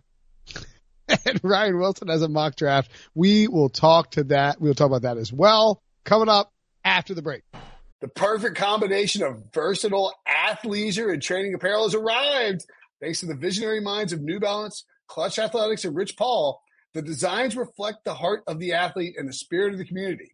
<laughs> and Ryan Wilson has a mock draft. We will talk to that. We'll talk about that as well. Coming up after the break. The perfect combination of versatile athleisure and training apparel has arrived. Thanks to the visionary minds of New Balance, Klutch Athletics, and Rich Paul, the designs reflect the heart of the athlete and the spirit of the community.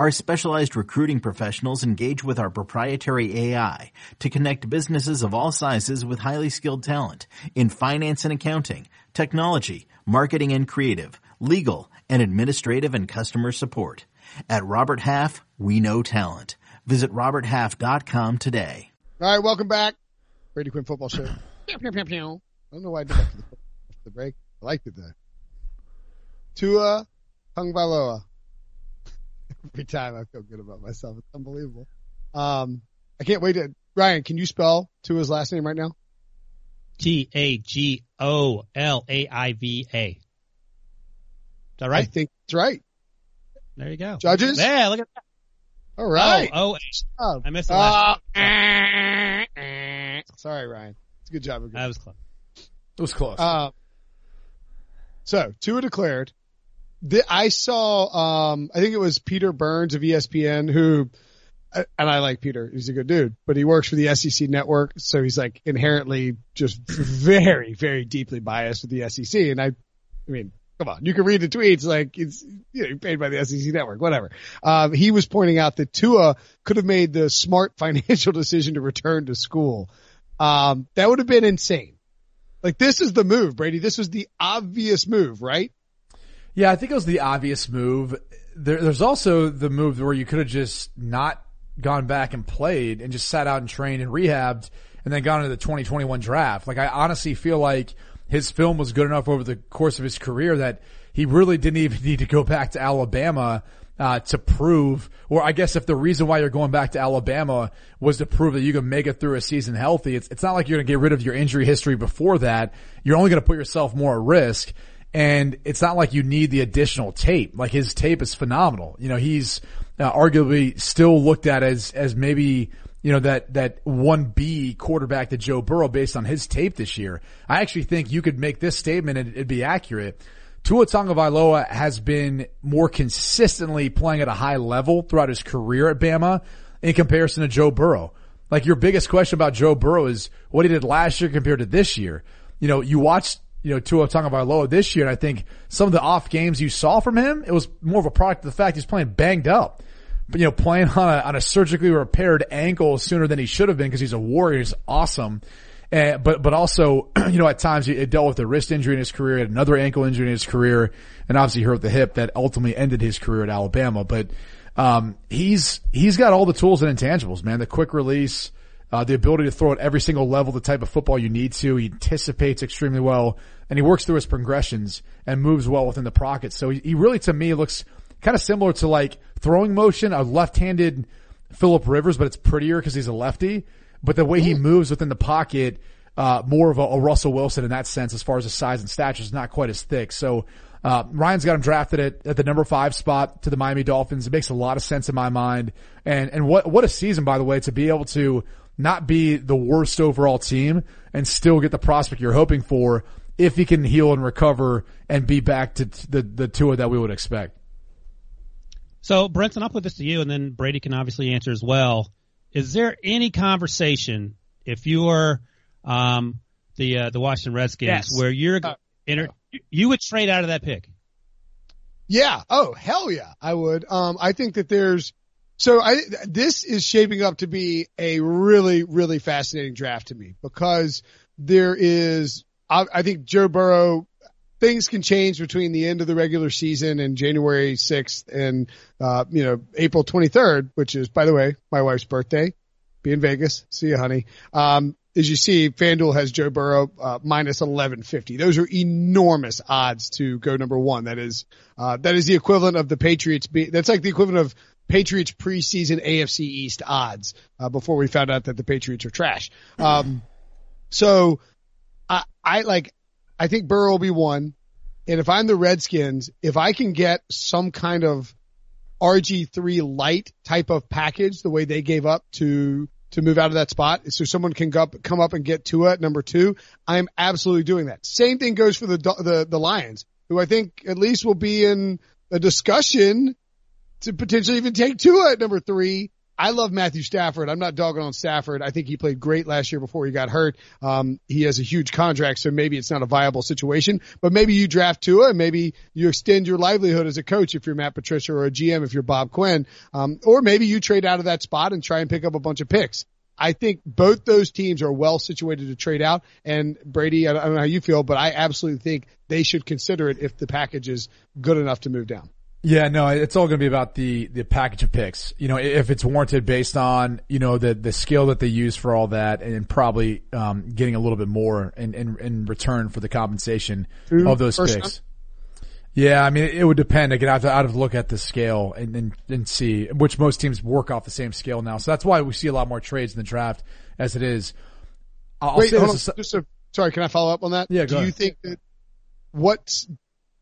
Our specialized recruiting professionals engage with our proprietary AI to connect businesses of all sizes with highly skilled talent in finance and accounting, technology, marketing and creative, legal, and administrative and customer support. At Robert Half, we know talent. Visit roberthalf.com today.
All right, welcome back. Brady Quinn Football Show. <laughs> I don't know why I did that for the, break. I liked it though. Tua Tagovailoa every time I feel good about myself. It's unbelievable. Um, I can't wait to, Ryan, can you spell Tua's last name right now?
T A G O L A I V A. Is that right? I
think that's right.
There you go.
Judges?
Yeah, look at that.
All right.
Oh, oh, I missed the last.
Uh, sorry, Ryan. It's a good job.
That was close.
It was close.
Uh, so Tua declared the, I saw, um, I think it was Peter Burns of ESPN who, and I like Peter. He's a good dude, but he works for the SEC network. So he's like inherently just very, very deeply biased with the SEC. And I, I mean, come on, you can read the tweets like it's you know, paid by the SEC network, whatever. Um, he was pointing out that Tua could have made the smart <laughs> financial decision to return to school. Um, that would have been insane. Like this is the move, Brady. This was the obvious move, right?
Yeah, I think it was the obvious move. There, there's also the move where you could have just not gone back and played and just sat out and trained and rehabbed and then gone into the 2021 draft. Like I honestly feel like his film was good enough over the course of his career that he really didn't even <laughs> need to go back to Alabama uh, to prove, or I guess if the reason why you're going back to Alabama was to prove that you can make it through a season healthy, it's, it's not like you're going to get rid of your injury history before that. You're only going to put yourself more at risk. And it's not like you need the additional tape. Like his tape is phenomenal. You know, he's uh, arguably still looked at as, as maybe, you know, that, that 1B quarterback to Joe Burrow based on his tape this year. I actually think you could make this statement and it'd be accurate Tua Tagovailoa has been more consistently playing at a high level throughout his career at Bama in comparison to Joe Burrow. Like your biggest question about Joe Burrow is what he did last year compared to this year. You know, you watched, you know, Tua Tagovailoa this year and I think some of the off games you saw from him, it was more of a product of the fact he's playing banged up. But, you know, playing on a, on a surgically repaired ankle sooner than he should have been because he's a warrior. He's awesome. And, but, but also, <clears throat> you know, at times he dealt with a wrist injury in his career, had another ankle injury in his career, and obviously hurt the hip that ultimately ended his career at Alabama. But, um, he's, he's got all the tools and intangibles, man. The quick release, uh, the ability to throw at every single level, the type of football you need to. He anticipates extremely well and he works through his progressions and moves well within the pocket. So he, he really, to me, looks kind of similar to like throwing motion, a left-handed Philip Rivers, but it's prettier because he's a lefty but the way he moves within the pocket, uh, more of a, a, Russell Wilson in that sense, as far as his size and stature, is not quite as thick. So, uh, Ryan's got him drafted at, at the number five spot to the Miami Dolphins. It makes a lot of sense in my mind. And, and what, what a season, by the way, to be able to not be the worst overall team and still get the prospect you're hoping for if he can heal and recover and be back to the, the Tua that we would expect.
So, Brinson, I'll put this to you and then Brady can obviously answer as well is there any conversation if you're um, the uh, the Washington Redskins yes. where you're uh, inter- you would trade out of that pick?
Yeah. Oh, hell yeah, I would. Um, I think that there's so I this is shaping up to be a really really fascinating draft to me because there is I, I think Joe Burrow things can change between the end of the regular season and January 6th and, uh, you know, April 23rd, which is, by the way, my wife's birthday. Be in Vegas. See you, honey. Um, as you see, FanDuel has Joe Burrow, uh, minus 1150. Those are enormous odds to go number one. That is, uh, that is the equivalent of the Patriots be, that's like the equivalent of Patriots preseason AFC East odds, uh, before we found out that the Patriots are trash. Um, so I, I like, I think Burrow will be one. And if I'm the Redskins, if I can get some kind of RG3 light type of package, the way they gave up to, to move out of that spot, so someone can go up, come up and get Tua at number two, I'm absolutely doing that. Same thing goes for the, the, the Lions, who I think at least will be in a discussion to potentially even take Tua at number three I love Matthew Stafford. I'm not dogging on Stafford. I think he played great last year before he got hurt. Um, he has a huge contract, so maybe it's not a viable situation. But maybe you draft Tua, and maybe you extend your livelihood as a coach if you're Matt Patricia or a GM if you're Bob Quinn. Um, or maybe you trade out of that spot and try and pick up a bunch of picks. I think both those teams are well situated to trade out. And Brady, I don't know how you feel, but I absolutely think they should consider it if the package is good enough to move down.
Yeah, no, it's all going to be about the, the package of picks. You know, if it's warranted based on, you know, the, the skill that they use for all that and probably, um, getting a little bit more in, in, in return for the compensation Two of those picks. Time. Yeah, I mean, it, would depend. Again, I'd have to look at the scale and, and, and see which most teams work off the same scale now. So that's why we see a lot more trades in the draft as it is.
I'll Wait, hold on. Just a, sorry, can I follow up on that?
Yeah,
Do
you
ahead. think that what's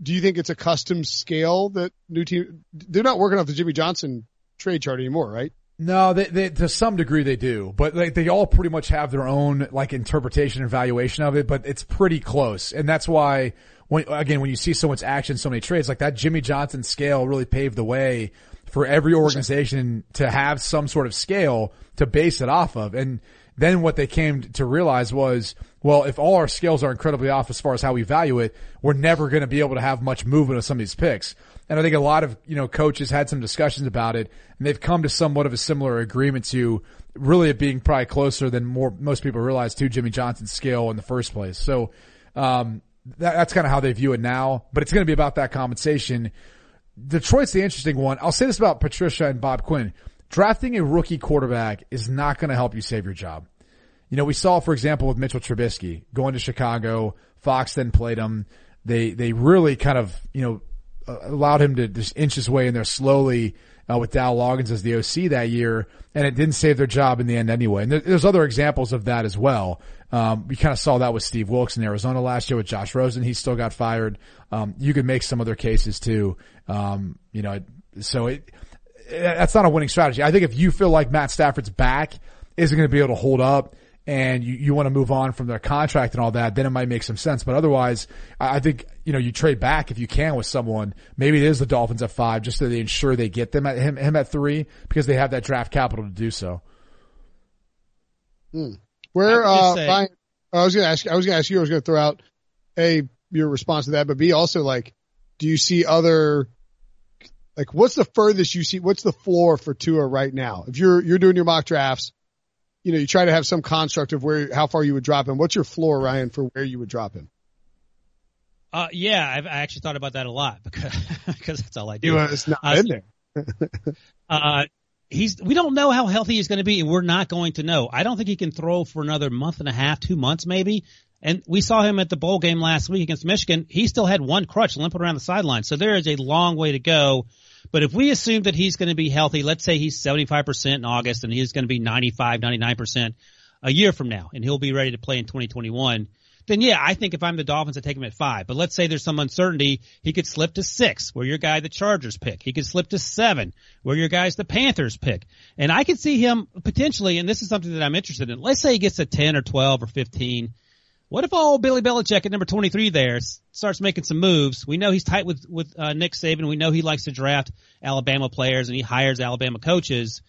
do you think it's a custom scale that new team, they're not working off the Jimmy Johnson trade chart anymore, right?
No, they, they, to some degree they do, but like they all pretty much have their own like interpretation and valuation of it, but it's pretty close. And that's why when, again, when you see so much action, so many trades, like that Jimmy Johnson scale really paved the way for every organization to have some sort of scale to base it off of. And then what they came to realize was, well, if all our scales are incredibly off as far as how we value it, we're never going to be able to have much movement of some of these picks. And I think a lot of, you know, coaches had some discussions about it and they've come to somewhat of a similar agreement to really it being probably closer than more most people realize to Jimmy Johnson's skill in the first place. So um, that, that's kind of how they view it now. But it's going to be about that compensation. Detroit's the interesting one. I'll say this about Patricia and Bob Quinn. Drafting a rookie quarterback is not going to help you save your job. You know, we saw, for example, with Mitchell Trubisky going to Chicago. Fox then played him. They they really kind of you know allowed him to just inch his way in there slowly uh, with Dowell Loggains as the OC that year, and it didn't save their job in the end anyway. And there's other examples of that as well. Um, we kind of saw that with Steve Wilks in Arizona last year with Josh Rosen. He still got fired. Um, you could make some other cases too. Um, you know, so it, that's not a winning strategy. I think if you feel like Matt Stafford's back isn't going to be able to hold up and you, you want to move on from their contract and all that, then it might make some sense. But otherwise, I think, you know, you trade back if you can with someone. Maybe it is the Dolphins at five just so they ensure they get them at him, him at three because they have that draft capital to do so.
Hmm. Where, uh, Ryan, I was going to ask, I was going to ask you, I was going to throw out A, your response to that, but B, also like, do you see other like, what's the furthest you see? What's the floor for Tua right now? If you're you're doing your mock drafts, you know, you try to have some construct of where how far you would drop him. What's your floor, Ryan, for where you would drop him?
Uh, yeah, I've, I actually thought about that a lot <laughs> because because that's all I do.
it's not uh, in there. <laughs>
uh, he's we don't know how healthy he's going to be, and we're not going to know. I don't think he can throw for another month and a half, two months maybe. And we saw him at the bowl game last week against Michigan. He still had one crutch limping around the sideline. So there is a long way to go but if we assume that he's going to be healthy, let's say he's 75% in August and he's going to be 95, 99% a year from now and he'll be ready to play in 2021, then yeah, I think if I'm the Dolphins, I take him at five. But let's say there's some uncertainty, he could slip to six, where your guy the Chargers pick. He could slip to seven, where your guys the Panthers pick. And I could see him potentially, and this is something that I'm interested in. Let's say he gets to 10 or 12 or 15 what if all Billy Belichick at number 23 there starts making some moves? We know he's tight with, with, uh, Nick Saban. We know he likes to draft Alabama players and he hires Alabama coaches.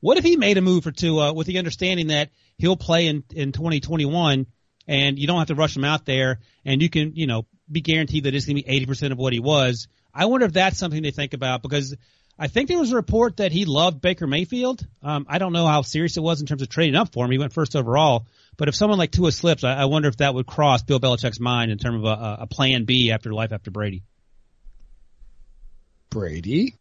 What if he made a move or two, uh, with the understanding that he'll play in, in 2021 and you don't have to rush him out there and you can, you know, be guaranteed that it's going to be 80% of what he was. I wonder if that's something to think about because I think there was a report that he loved Baker Mayfield. Um, I don't know how serious it was in terms of trading up for him. He went first overall. But if someone like Tua slips, I, I wonder if that would cross Bill Belichick's mind in terms of a, a plan B after life after Brady.
Brady?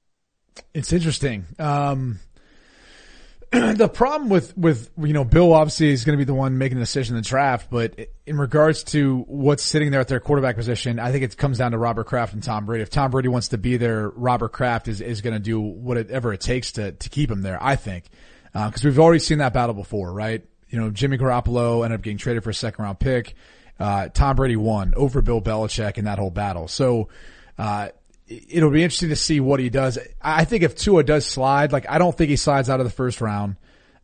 It's interesting. Um, <clears throat> the problem with, with, you know, Bill obviously is going to be the one making the decision in the draft, but in regards to what's sitting there at their quarterback position, I think it comes down to Robert Kraft and Tom Brady. If Tom Brady wants to be there, Robert Kraft is, is going to do whatever it takes to, to keep him there, I think. Uh, cause we've already seen that battle before, right? You know, Jimmy Garoppolo ended up getting traded for a second round pick. Uh, Tom Brady won over Bill Belichick in that whole battle. So, uh, it'll be interesting to see what he does. I think if Tua does slide, like I don't think he slides out of the first round.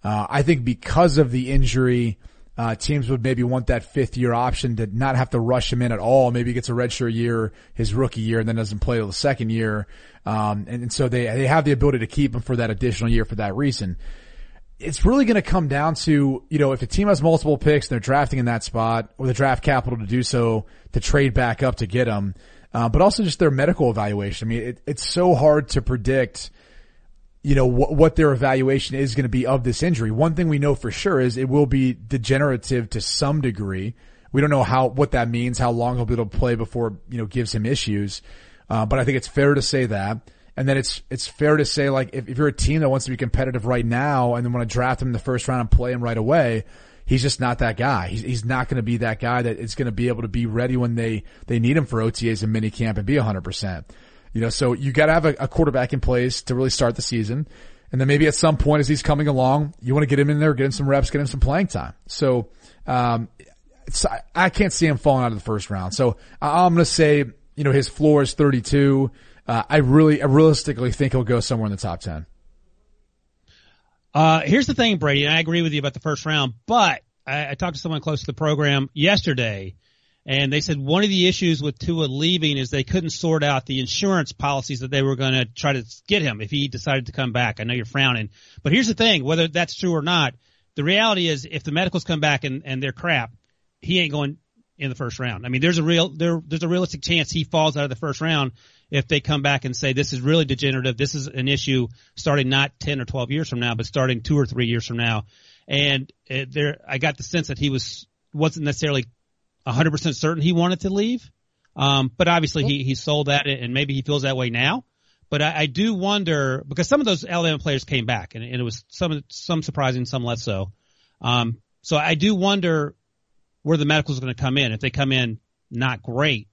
Uh, I think because of the injury, uh, teams would maybe want that fifth year option to not have to rush him in at all. Maybe he gets a redshirt year, his rookie year, and then doesn't play till the second year. Um, and, and so they, they have the ability to keep him for that additional year for that reason it's really going to come down to, you know, if a team has multiple picks and they're drafting in that spot or the draft capital to do so to trade back up to get them, uh, but also just their medical evaluation. I mean, it, it's so hard to predict, you know, wh- what their evaluation is going to be of this injury. One thing we know for sure is it will be degenerative to some degree. We don't know how, what that means, how long he'll be able to play before, you know, gives him issues. Uh, but I think it's fair to say that. And then it's it's fair to say like if, if you're a team that wants to be competitive right now and then want to draft him in the first round and play him right away, he's just not that guy. He's he's not going to be that guy that is going to be able to be ready when they they need him for OTAs and minicamp and be 100. percent You know, so you got to have a, a quarterback in place to really start the season. And then maybe at some point as he's coming along, you want to get him in there, get him some reps, get him some playing time. So, um, I can't see him falling out of the first round. So I'm going to say, you know, his floor is 32. Uh, I really, I realistically think he'll go somewhere in the top 10.
Uh, here's the thing, Brady, and I agree with you about the first round, but I, I talked to someone close to the program yesterday and they said one of the issues with Tua leaving is they couldn't sort out the insurance policies that they were going to try to get him if he decided to come back. I know you're frowning, but here's the thing, whether that's true or not, the reality is if the medicals come back and, and they're crap, he ain't going in the first round. I mean, there's a real, there, there's a realistic chance he falls out of the first round if they come back and say this is really degenerative, this is an issue starting not 10 or 12 years from now, but starting two or three years from now. And it, there, I got the sense that he was wasn't necessarily 100% certain he wanted to leave. Um, but obviously he, he sold that and maybe he feels that way now. But I, I do wonder because some of those Alabama players came back and, and it was some, some surprising, some less so. Um, so I do wonder where the medicals are going to come in. If they come in not great,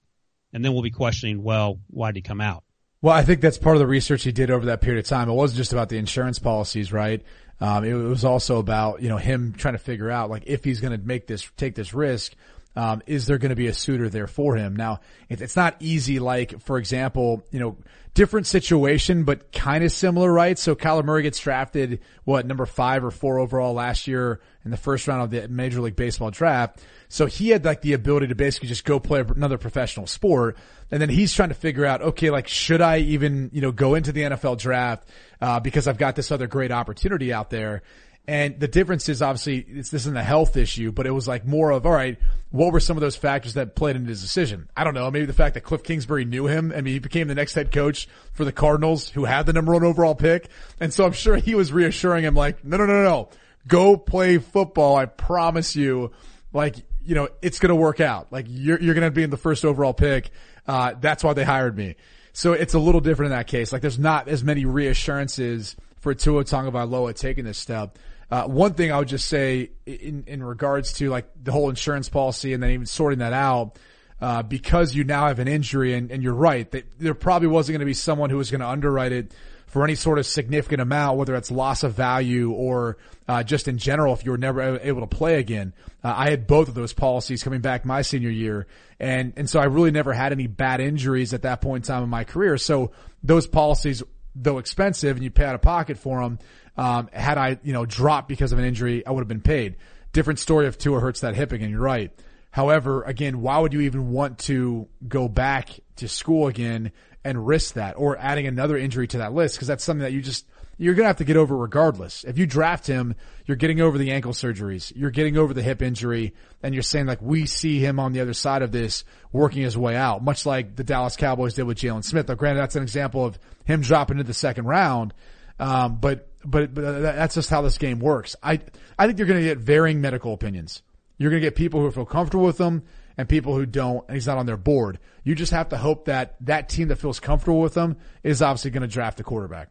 and then we'll be questioning, well, why did he come out?
Well, I think that's part of the research he did over that period of time. It wasn't just about the insurance policies, right? Um, it was also about, you know, him trying to figure out, like, if he's going to make this, take this risk, um, is there going to be a suitor there for him? Now, it's not easy, like, for example, you know, different situation, but kind of similar, right? So Kyler Murray gets drafted, what, number five or four overall last year in the first round of the Major League Baseball draft. So he had like the ability to basically just go play another professional sport. And then he's trying to figure out, okay, like, should I even, you know, go into the NFL draft, uh, because I've got this other great opportunity out there. And the difference is obviously it's, this isn't a health issue, but it was like more of, all right, what were some of those factors that played into his decision? I don't know. Maybe the fact that Cliff Kingsbury knew him. I mean, he became the next head coach for the Cardinals who had the number one overall pick. And so I'm sure he was reassuring him like, no, no, no, no, go play football. I promise you, like, you know, it's going to work out. Like you're, you're going to be in the first overall pick. Uh, that's why they hired me. So it's a little different in that case. Like there's not as many reassurances for Tua Tagovailoa taking this step. Uh, one thing I would just say in, in regards to like the whole insurance policy and then even sorting that out, uh, because you now have an injury and, and you're right that there probably wasn't going to be someone who was going to underwrite it for any sort of significant amount, whether it's loss of value or uh, just in general, if you were never able to play again. Uh, I had both of those policies coming back my senior year, and and so I really never had any bad injuries at that point in time in my career. So those policies, though expensive, and you pay out of pocket for them, um, had I, you know, dropped because of an injury, I would have been paid. Different story if Tua hurts that hip again. You're right. However, again, why would you even want to go back to school again and risk that or adding another injury to that list? Because that's something that you just, you're going to have to get over regardless. If you draft him, you're getting over the ankle surgeries, you're getting over the hip injury, and you're saying like, we see him on the other side of this working his way out, much like the Dallas Cowboys did with Jaylon Smith. Now, granted, that's an example of him dropping into the second round. Um, but but, but uh, that's just how this game works. I, I think you're going to get varying medical opinions. You're going to get people who feel comfortable with them and people who don't, and he's not on their board. You just have to hope that that team that feels comfortable with them is obviously going to draft a quarterback.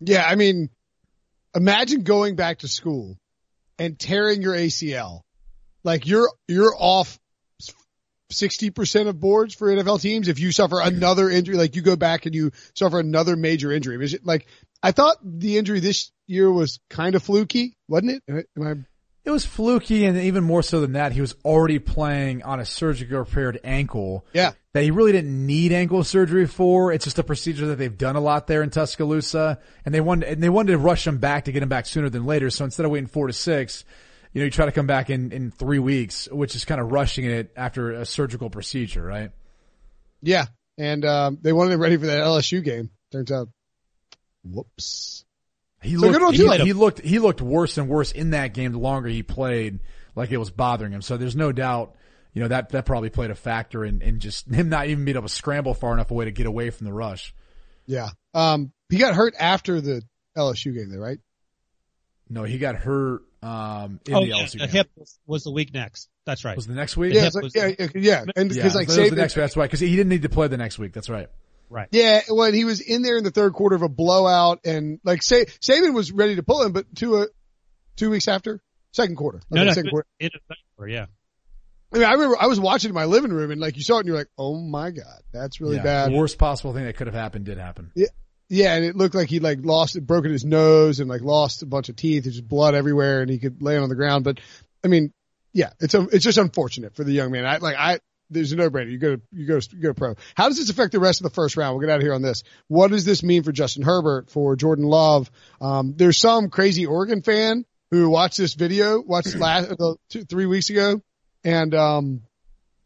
Yeah. I mean, imagine going back to school and tearing your ACL. Like you're, you're off 60% of boards for NFL teams. If you suffer another injury, like you go back and you suffer another major injury, like I thought the injury this year was kind of fluky, wasn't it? Am I?
It was fluky, and even more so than that, he was already playing on a surgically repaired ankle.
Yeah,
that he really didn't need ankle surgery for. It's just a procedure that they've done a lot there in Tuscaloosa, and they wanted and they wanted to rush him back to get him back sooner than later. So instead of waiting four to six, you know, you try to come back in in three weeks, which is kind of rushing it after a surgical procedure, right?
Yeah, and um, they wanted him ready for that LSU game. Turns out Whoops.
He so looked, he, he, looked, he looked worse and worse in that game the longer he played, like it was bothering him. So there's no doubt, you know, that, that probably played a factor in, in just him not even being able to scramble far enough away to get away from the rush.
Yeah. Um, he got hurt after the LSU game there, right?
No, he got hurt, um, in
oh,
the
yeah,
LSU
the
game.
hip was the week next. That's right.
Was the next week?
Yeah, like, yeah, yeah, and because
yeah,
like
so
Saban,
the next week, that's right, because he didn't need to play the next week. That's right.
Right.
Yeah, when he was in there in the third quarter of a blowout, and like say Saban was ready to pull him, but two uh, two weeks after, second quarter,
no, no,
second quarter.
It, it, yeah.
I mean, I remember I was watching in my living room, and like you saw it, and you're like, "Oh my god, that's really
yeah,
bad."
The worst possible thing that could have happened did happen.
Yeah, yeah, and it looked like he like lost, broken his nose, and like lost a bunch of teeth. There's just blood everywhere, and he could lay on the ground. But I mean, yeah, it's a, it's just unfortunate for the young man. I like I there's a no-brainer. You go to, you go, you go pro. How does this affect the rest of the first round? We'll get out of here on this. What does this mean for Justin Herbert, for Jordan Love? Um, there's some crazy Oregon fan who watched this video, watched last, uh, two, three weeks ago, and, um,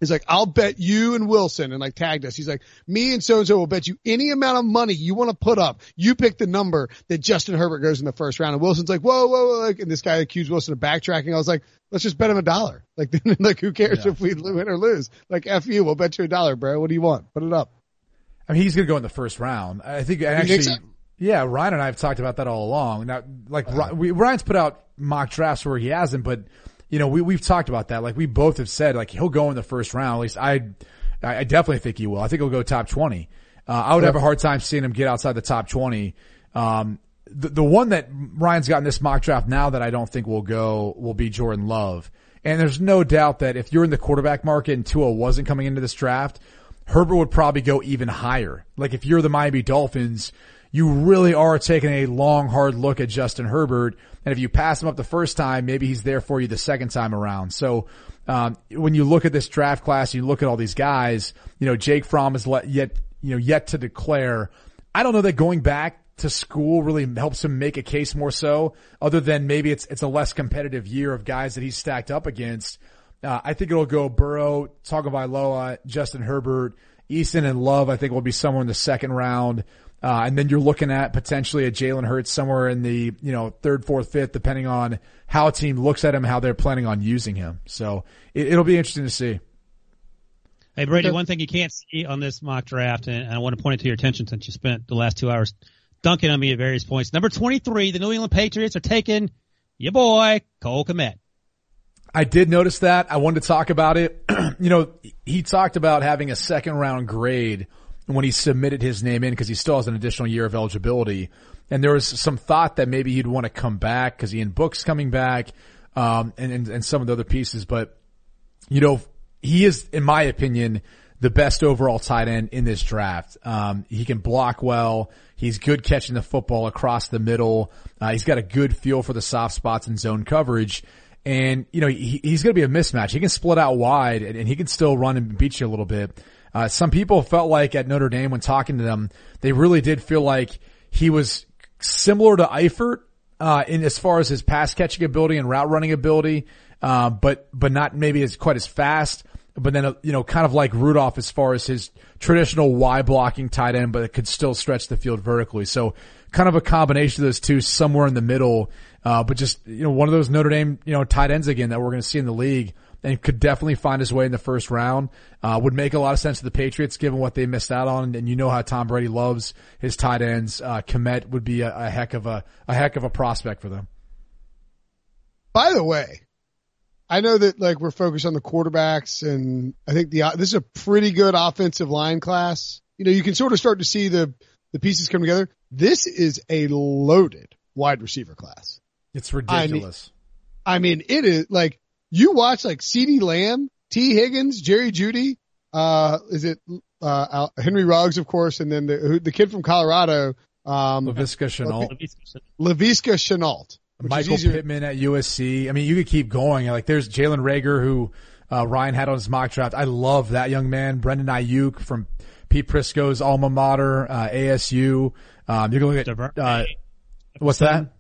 He's like, I'll bet you and Wilson and like tagged us. He's like, me and so and so will bet you any amount of money you want to put up. You pick the number that Justin Herbert goes in the first round. And Wilson's like, whoa, whoa, whoa. Like, and this guy accused Wilson of backtracking. I was like, let's just bet him a dollar. <laughs> Like, like who cares yeah. if we win or lose? Like, F you, we'll bet you a dollar, bro. What do you want? Put it up.
I mean, he's going to go in the first round. I think actually,
think so?
yeah, Ryan and I have talked about that all along. Now, like uh-huh. we, Ryan's put out mock drafts where he hasn't, but you know, we we've talked about that. Like we both have said, like he'll go in the first round. At least I, I definitely think he will. I think he'll go top twenty. Uh, I would have a hard time seeing him get outside the top twenty. Um, the the one that Ryan's got in this mock draft now that I don't think will go will be Jordan Love. And there's no doubt that if you're in the quarterback market and Tua wasn't coming into this draft, Herbert would probably go even higher. Like if you're the Miami Dolphins, you really are taking a long, hard look at Justin Herbert. And if you pass him up the first time, maybe he's there for you the second time around. So, um, when you look at this draft class, you look at all these guys, you know, Jake Fromm is let, yet, you know, yet to declare. I don't know that going back to school really helps him make a case more so, other than maybe it's, it's a less competitive year of guys that he's stacked up against. Uh, I think it'll go Burrow, Tagovailoa, Justin Herbert, Eason and Love. I think will be somewhere in the second round. Uh, and then you're looking at potentially a Jalen Hurts somewhere in the, you know, third, fourth, fifth, depending on how a team looks at him, how they're planning on using him. So it, it'll be interesting to see.
Hey Brady, one thing you can't see on this mock draft, and I want to point it to your attention since you spent the last two hours dunking on me at various points. Number 23, the New England Patriots are taking your boy, Cole Kmet.
I did notice that. I wanted to talk about it. <clears throat> you know, he talked about having a second round grade when he submitted his name in because he still has an additional year of eligibility. And there was some thought that maybe he'd want to come back because Ian Book's coming back, um, and, and, and some of the other pieces. But, you know, he is, in my opinion, the best overall tight end in this draft. Um, he can block well. He's good catching the football across the middle. Uh, he's got a good feel for the soft spots and zone coverage. And, you know, he, he's going to be a mismatch. He can split out wide and, and, he can still run and beat you a little bit. Uh, some people felt like at Notre Dame when talking to them, they really did feel like he was similar to Eifert, uh, in as far as his pass catching ability and route running ability, uh, but, but not maybe as quite as fast but then, uh, you know, kind of like Rudolph as far as his traditional Y blocking tight end, but it could still stretch the field vertically. So kind of a combination of those two somewhere in the middle. Uh, but just, you know, one of those Notre Dame, you know, tight ends again that we're going to see in the league and could definitely find his way in the first round. Uh, would make a lot of sense to the Patriots given what they missed out on. And you know how Tom Brady loves his tight ends. Uh, Kmet would be a, a heck of a, a heck of a prospect for them.
By the way, I know that like we're focused on the quarterbacks and I think the, this is a pretty good offensive line class. You know, you can sort of start to see the, the pieces come together. This is a loaded wide receiver class.
It's ridiculous.
I mean, I mean it is like you watch like CeeDee Lamb, Tee Higgins, Jerry Jeudy, uh, is it, uh, Henry Ruggs, of course, and then the, the kid from Colorado, um,
Laviska Shenault.
Laviska Shenault.
Michael Pittman at USC. I mean, you could keep going. Like there's Jalen Reagor, who, uh, Ryan had on his mock draft. I love that young man. Brandon Aiyuk from Pete Prisco's alma mater, uh, ASU. Um, you can look at, uh, what's that?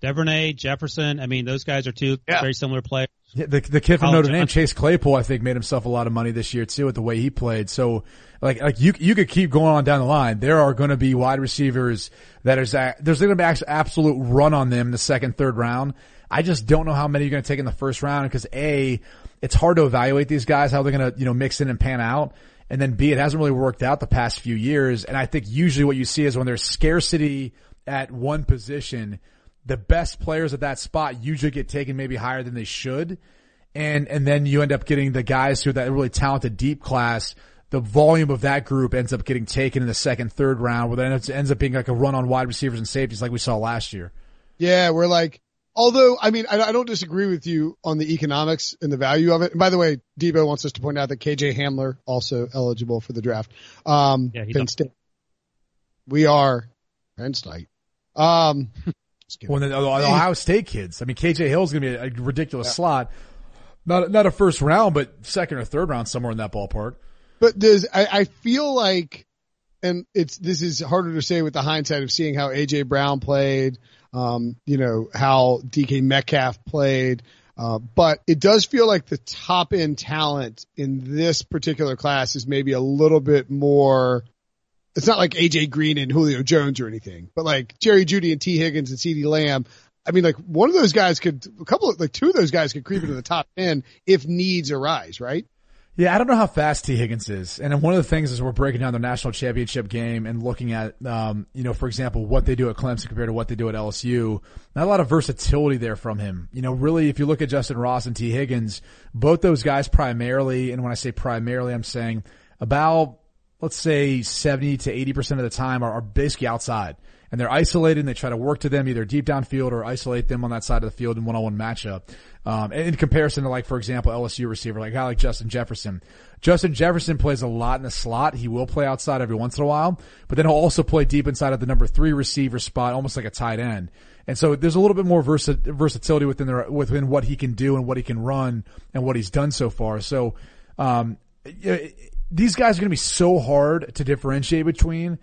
Duvernay, Jefferson. I mean, those guys are two yeah. very similar players.
Yeah, the the kid from Notre Dame, Chase Claypool, I think made himself a lot of money this year too with the way he played. So like like you you could keep going on down the line. There are going to be wide receivers that is uh, there's going to be absolute run on them in the second third round. I just don't know how many you're going to take in the first round because a it's hard to evaluate these guys how they're going to you know mix in and pan out. And then B, it hasn't really worked out the past few years. And I think usually what you see is when there's scarcity at one position, the best players at that spot usually get taken maybe higher than they should. And, and then you end up getting the guys who are that really talented deep class. The volume of that group ends up getting taken in the second, third round where then it ends up being like a run on wide receivers and safeties like we saw last year.
Yeah, we're like, although, I mean, I, I don't disagree with you on the economics and the value of it. And by the way, Devo wants us to point out that KJ Hamler also eligible for the draft. Um, yeah, Penn State. We are Penn State. Um, <laughs>
Well, the, the Ohio State kids. I mean, KJ Hill's going to be a, a ridiculous yeah. slot. Not not a first round, but second or third round somewhere in that ballpark.
But does I, I feel like, and it's this is harder to say with the hindsight of seeing how AJ Brown played, um, you know how DK Metcalf played. Uh, but it does feel like the top end talent in this particular class is maybe a little bit more it's not like AJ Green and Julio Jones or anything, but like Jerry Jeudy and Tee Higgins and CeeDee Lamb. I mean, like one of those guys could, a couple of, like two of those guys could creep into the top 10 if needs arise, right?
Yeah, I don't know how fast Tee Higgins is. And one of the things is we're breaking down the national championship game and looking at, um, you know, for example, what they do at Clemson compared to what they do at LSU. Not a lot of versatility there from him. You know, really, if you look at Justyn Ross and Tee Higgins, both those guys primarily, and when I say primarily, I'm saying about, let's say 70 to 80% of the time are, are basically outside and they're isolated and they try to work to them either deep downfield or isolate them on that side of the field in one-on-one matchup. Um, in comparison to like, for example, LSU receiver, like guy like Justin Jefferson. Justin Jefferson plays a lot in the slot. He will play outside every once in a while, but then he'll also play deep inside of the number three receiver spot, almost like a tight end. And so there's a little bit more versa- versatility within the, within what he can do and what he can run and what he's done so far. So, um, these guys are going to be so hard to differentiate between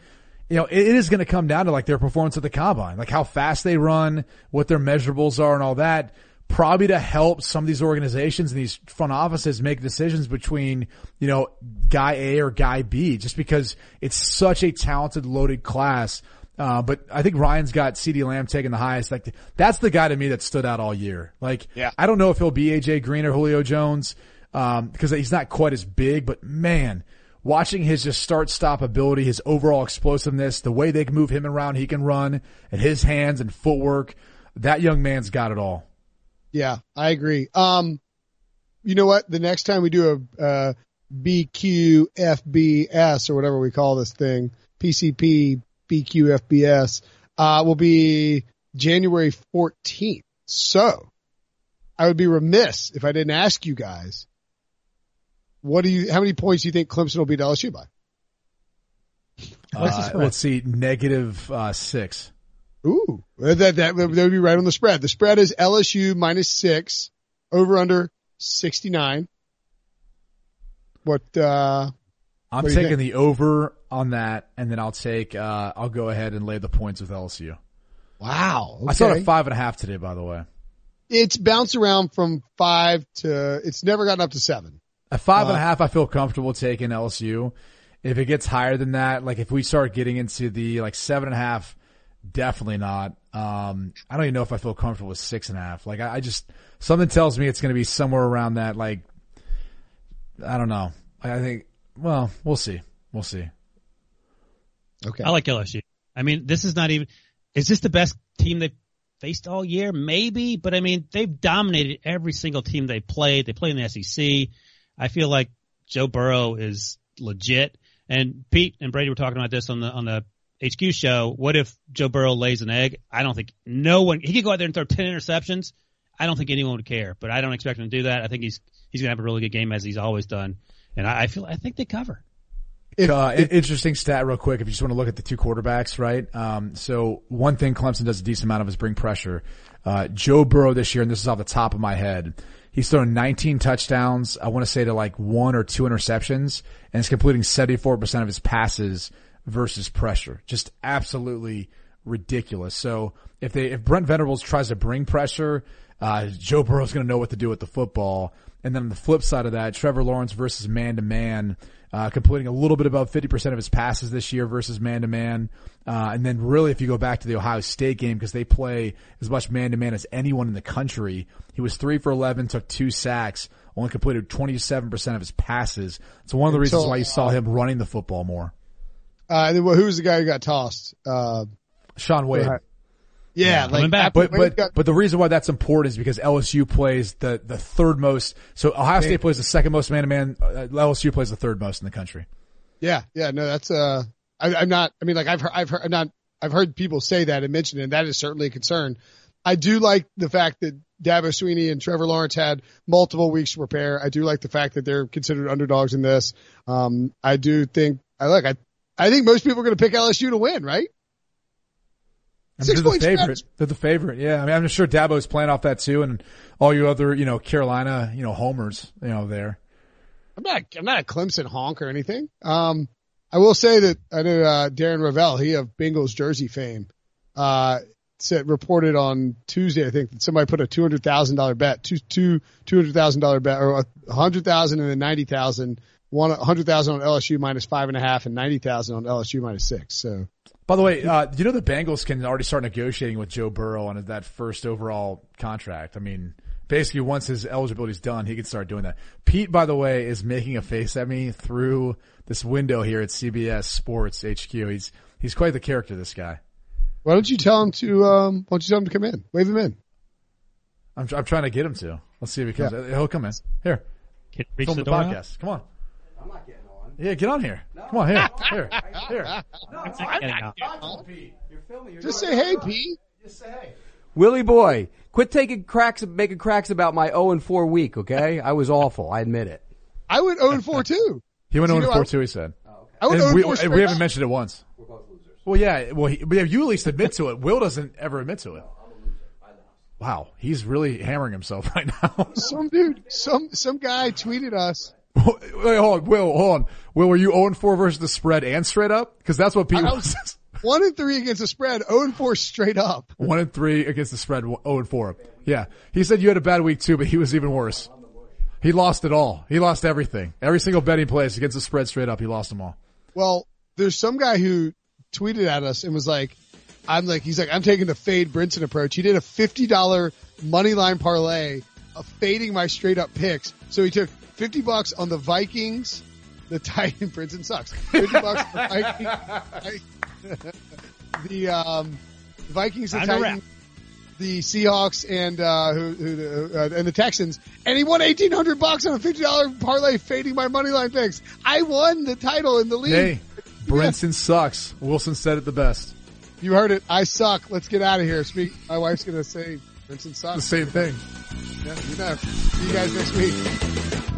you know, it is going to come down to like their performance at the combine, like how fast they run, what their measurables are and all that. Probably to help some of these organizations and these front offices make decisions between, you know, guy A or guy B, just because it's such a talented, loaded class. Uh, but I think Ryan's got CeeDee Lamb taking the highest. Like that's the guy to me that stood out all year. Like,
yeah.
I don't know if he'll be AJ Green or Julio Jones, um, because he's not quite as big, but man, watching his just start stop ability, his overall explosiveness, the way they can move him around, he can run, and his hands and footwork. That young man's got it all.
Yeah, I agree. Um, you know what? The next time we do a uh, BQFBS or whatever we call this thing, PCP BQFBS, uh, will be January 14th. So I would be remiss if I didn't ask you guys what do you? How many points do you think Clemson will beat LSU by?
Uh, let's see, negative uh, six.
Ooh, that, that that would be right on the spread. The spread is LSU minus six, over under sixty nine. What? uh
I'm
what
taking the over on that, and then I'll take. uh I'll go ahead and lay the points with LSU.
Wow, okay.
I saw it at five and a half today, by the way.
It's bounced around from five to. It's never gotten up to seven.
At five and a half, I feel comfortable taking LSU. If it gets higher than that, like if we start getting into the like seven and a half, definitely not. Um, I don't even know if I feel comfortable with six and a half. Like I, I just something tells me it's going to be somewhere around that. Like I don't know. I think. Well, we'll see. We'll see.
Okay.
I like LSU. I mean, this is not even. Is this the best team they've faced all year? Maybe, but I mean, they've dominated every single team they played. They play in the SEC. I feel like Joe Burrow is legit. And Pete and Brady were talking about this on the on the HQ show. What if Joe Burrow lays an egg? I don't think no one he could go out there and throw ten interceptions. I don't think anyone would care, but I don't expect him to do that. I think he's he's gonna have a really good game as he's always done, and I, I feel I think they cover.
Uh, interesting stat real quick. If you just want to look at the two quarterbacks, right? Um, so one thing Clemson does a decent amount of is bring pressure. Uh, Joe Burrow this year, and this is off the top of my head, He's thrown 19 touchdowns. I want to say to like one or two interceptions and is completing 74% of his passes versus pressure. Just absolutely ridiculous. So if they, if Brent Venables tries to bring pressure, uh, Joe Burrow's going to know what to do with the football. And then on the flip side of that, Trevor Lawrence versus man to man, uh, completing a little bit above 50% of his passes this year versus man to man. Uh, and then really if you go back to the Ohio State game, because they play as much man to man as anyone in the country, he was three for 11, took two sacks, only completed 27% of his passes. So one of the reasons why you saw him running the football more.
Uh, and then, well, who was the guy who got tossed? Uh,
Shaun Wade.
Yeah,
coming
like
back.
But but
got-
but the reason why that's important is because LSU plays the the third most. So Ohio State plays the second most man to man. LSU plays the third most in the country.
yeah, yeah, no, that's uh, I, I'm not. I mean, like I've heard, I've heard, I'm not. I've heard people say that and mention it, and that is certainly a concern. I do like the fact that Dabo Swinney and Trevor Lawrence had multiple weeks to prepare. I do like the fact that they're considered underdogs in this. Um, I do think. I look. I I think most people are going to pick LSU to win, right?
I mean, they're the favorite. They're the favorite. Yeah, I mean, I'm sure Dabo's playing off that too, and all you other, you know, Carolina, you know, homers, you know, there.
I'm not. I'm not a Clemson honk or anything. Um, I will say that I know uh, Darren Rovell, he of Bengals jersey fame, uh, said reported on Tuesday. I think that somebody put a two hundred thousand dollar bet, two two two hundred thousand dollar bet, or a hundred thousand and then ninety thousand. One hundred thousand on LSU minus five and a half, and ninety thousand on LSU minus six. So
By the way, uh, you know the Bengals can already start negotiating with Joe Burrow on that first overall contract. I mean, basically once his eligibility is done, he can start doing that. Pete, by the way, is making a face at me through this window here at CBS Sports HQ. He's he's quite the character. This guy.
Why don't you tell him to? Um, why don't you tell him to come in? Wave him in.
I'm I'm trying to get him to. Let's see if he comes. He'll come in. Here,
Can reach
film
the
the,
door.
podcast. Come on.
I'm not getting on.
Yeah, get on here. Come on, here, <laughs> here, here.
No, <laughs> I'm not getting out.
You're filming. You're
Just say hey,
it.
Pete.
Just say hey.
Willie boy, quit taking cracks, making cracks about my 0 and 4 week. Okay, <laughs> I was awful. I admit it.
I went 0 and 4 too.
He went
So you
0
know,
4
I-
too. He said.
Oh, I went 0
we,
and 4
and
straight
we haven't mentioned it once.
We're both losers.
Well, yeah. Well, he, but yeah, you at least admit to it. Will doesn't ever admit to it. Wow, he's really hammering himself right now.
Some dude, some some guy tweeted us.
Wait, hold on, Will, hold on. Will, were you 0 4 versus the spread and straight up? Because that's what
people
was. <laughs>
One and three against the spread, 0 and 4 straight up.
One and three against the spread, 0 and 4. Yeah. He said you had a bad week too, but he was even worse. He lost it all. He lost everything. Every single betting place against the spread straight up, he lost them all.
Well, there's some guy who tweeted at us and was like, I'm like, he's like, I'm taking the fade Brinson approach. He did a $50 money line parlay of fading my straight up picks. So he took 50 bucks on the Vikings, the Titan, Brinson sucks. 50 bucks on the <laughs> Vikings, the, um, the Vikings, the
Time to.
Titans, the Seahawks and, uh, who, who, the, uh, and the Texans. And he won 1800 bucks on a $50 parlay fading my money line picks. I won the title in the league.
Hey, Brinson sucks. Wilson said it the best.
You heard it. I suck. Let's get out of here. Speak. My wife's gonna say Vincent
The
sucks.
same thing.
Yeah, you know. See you guys next week.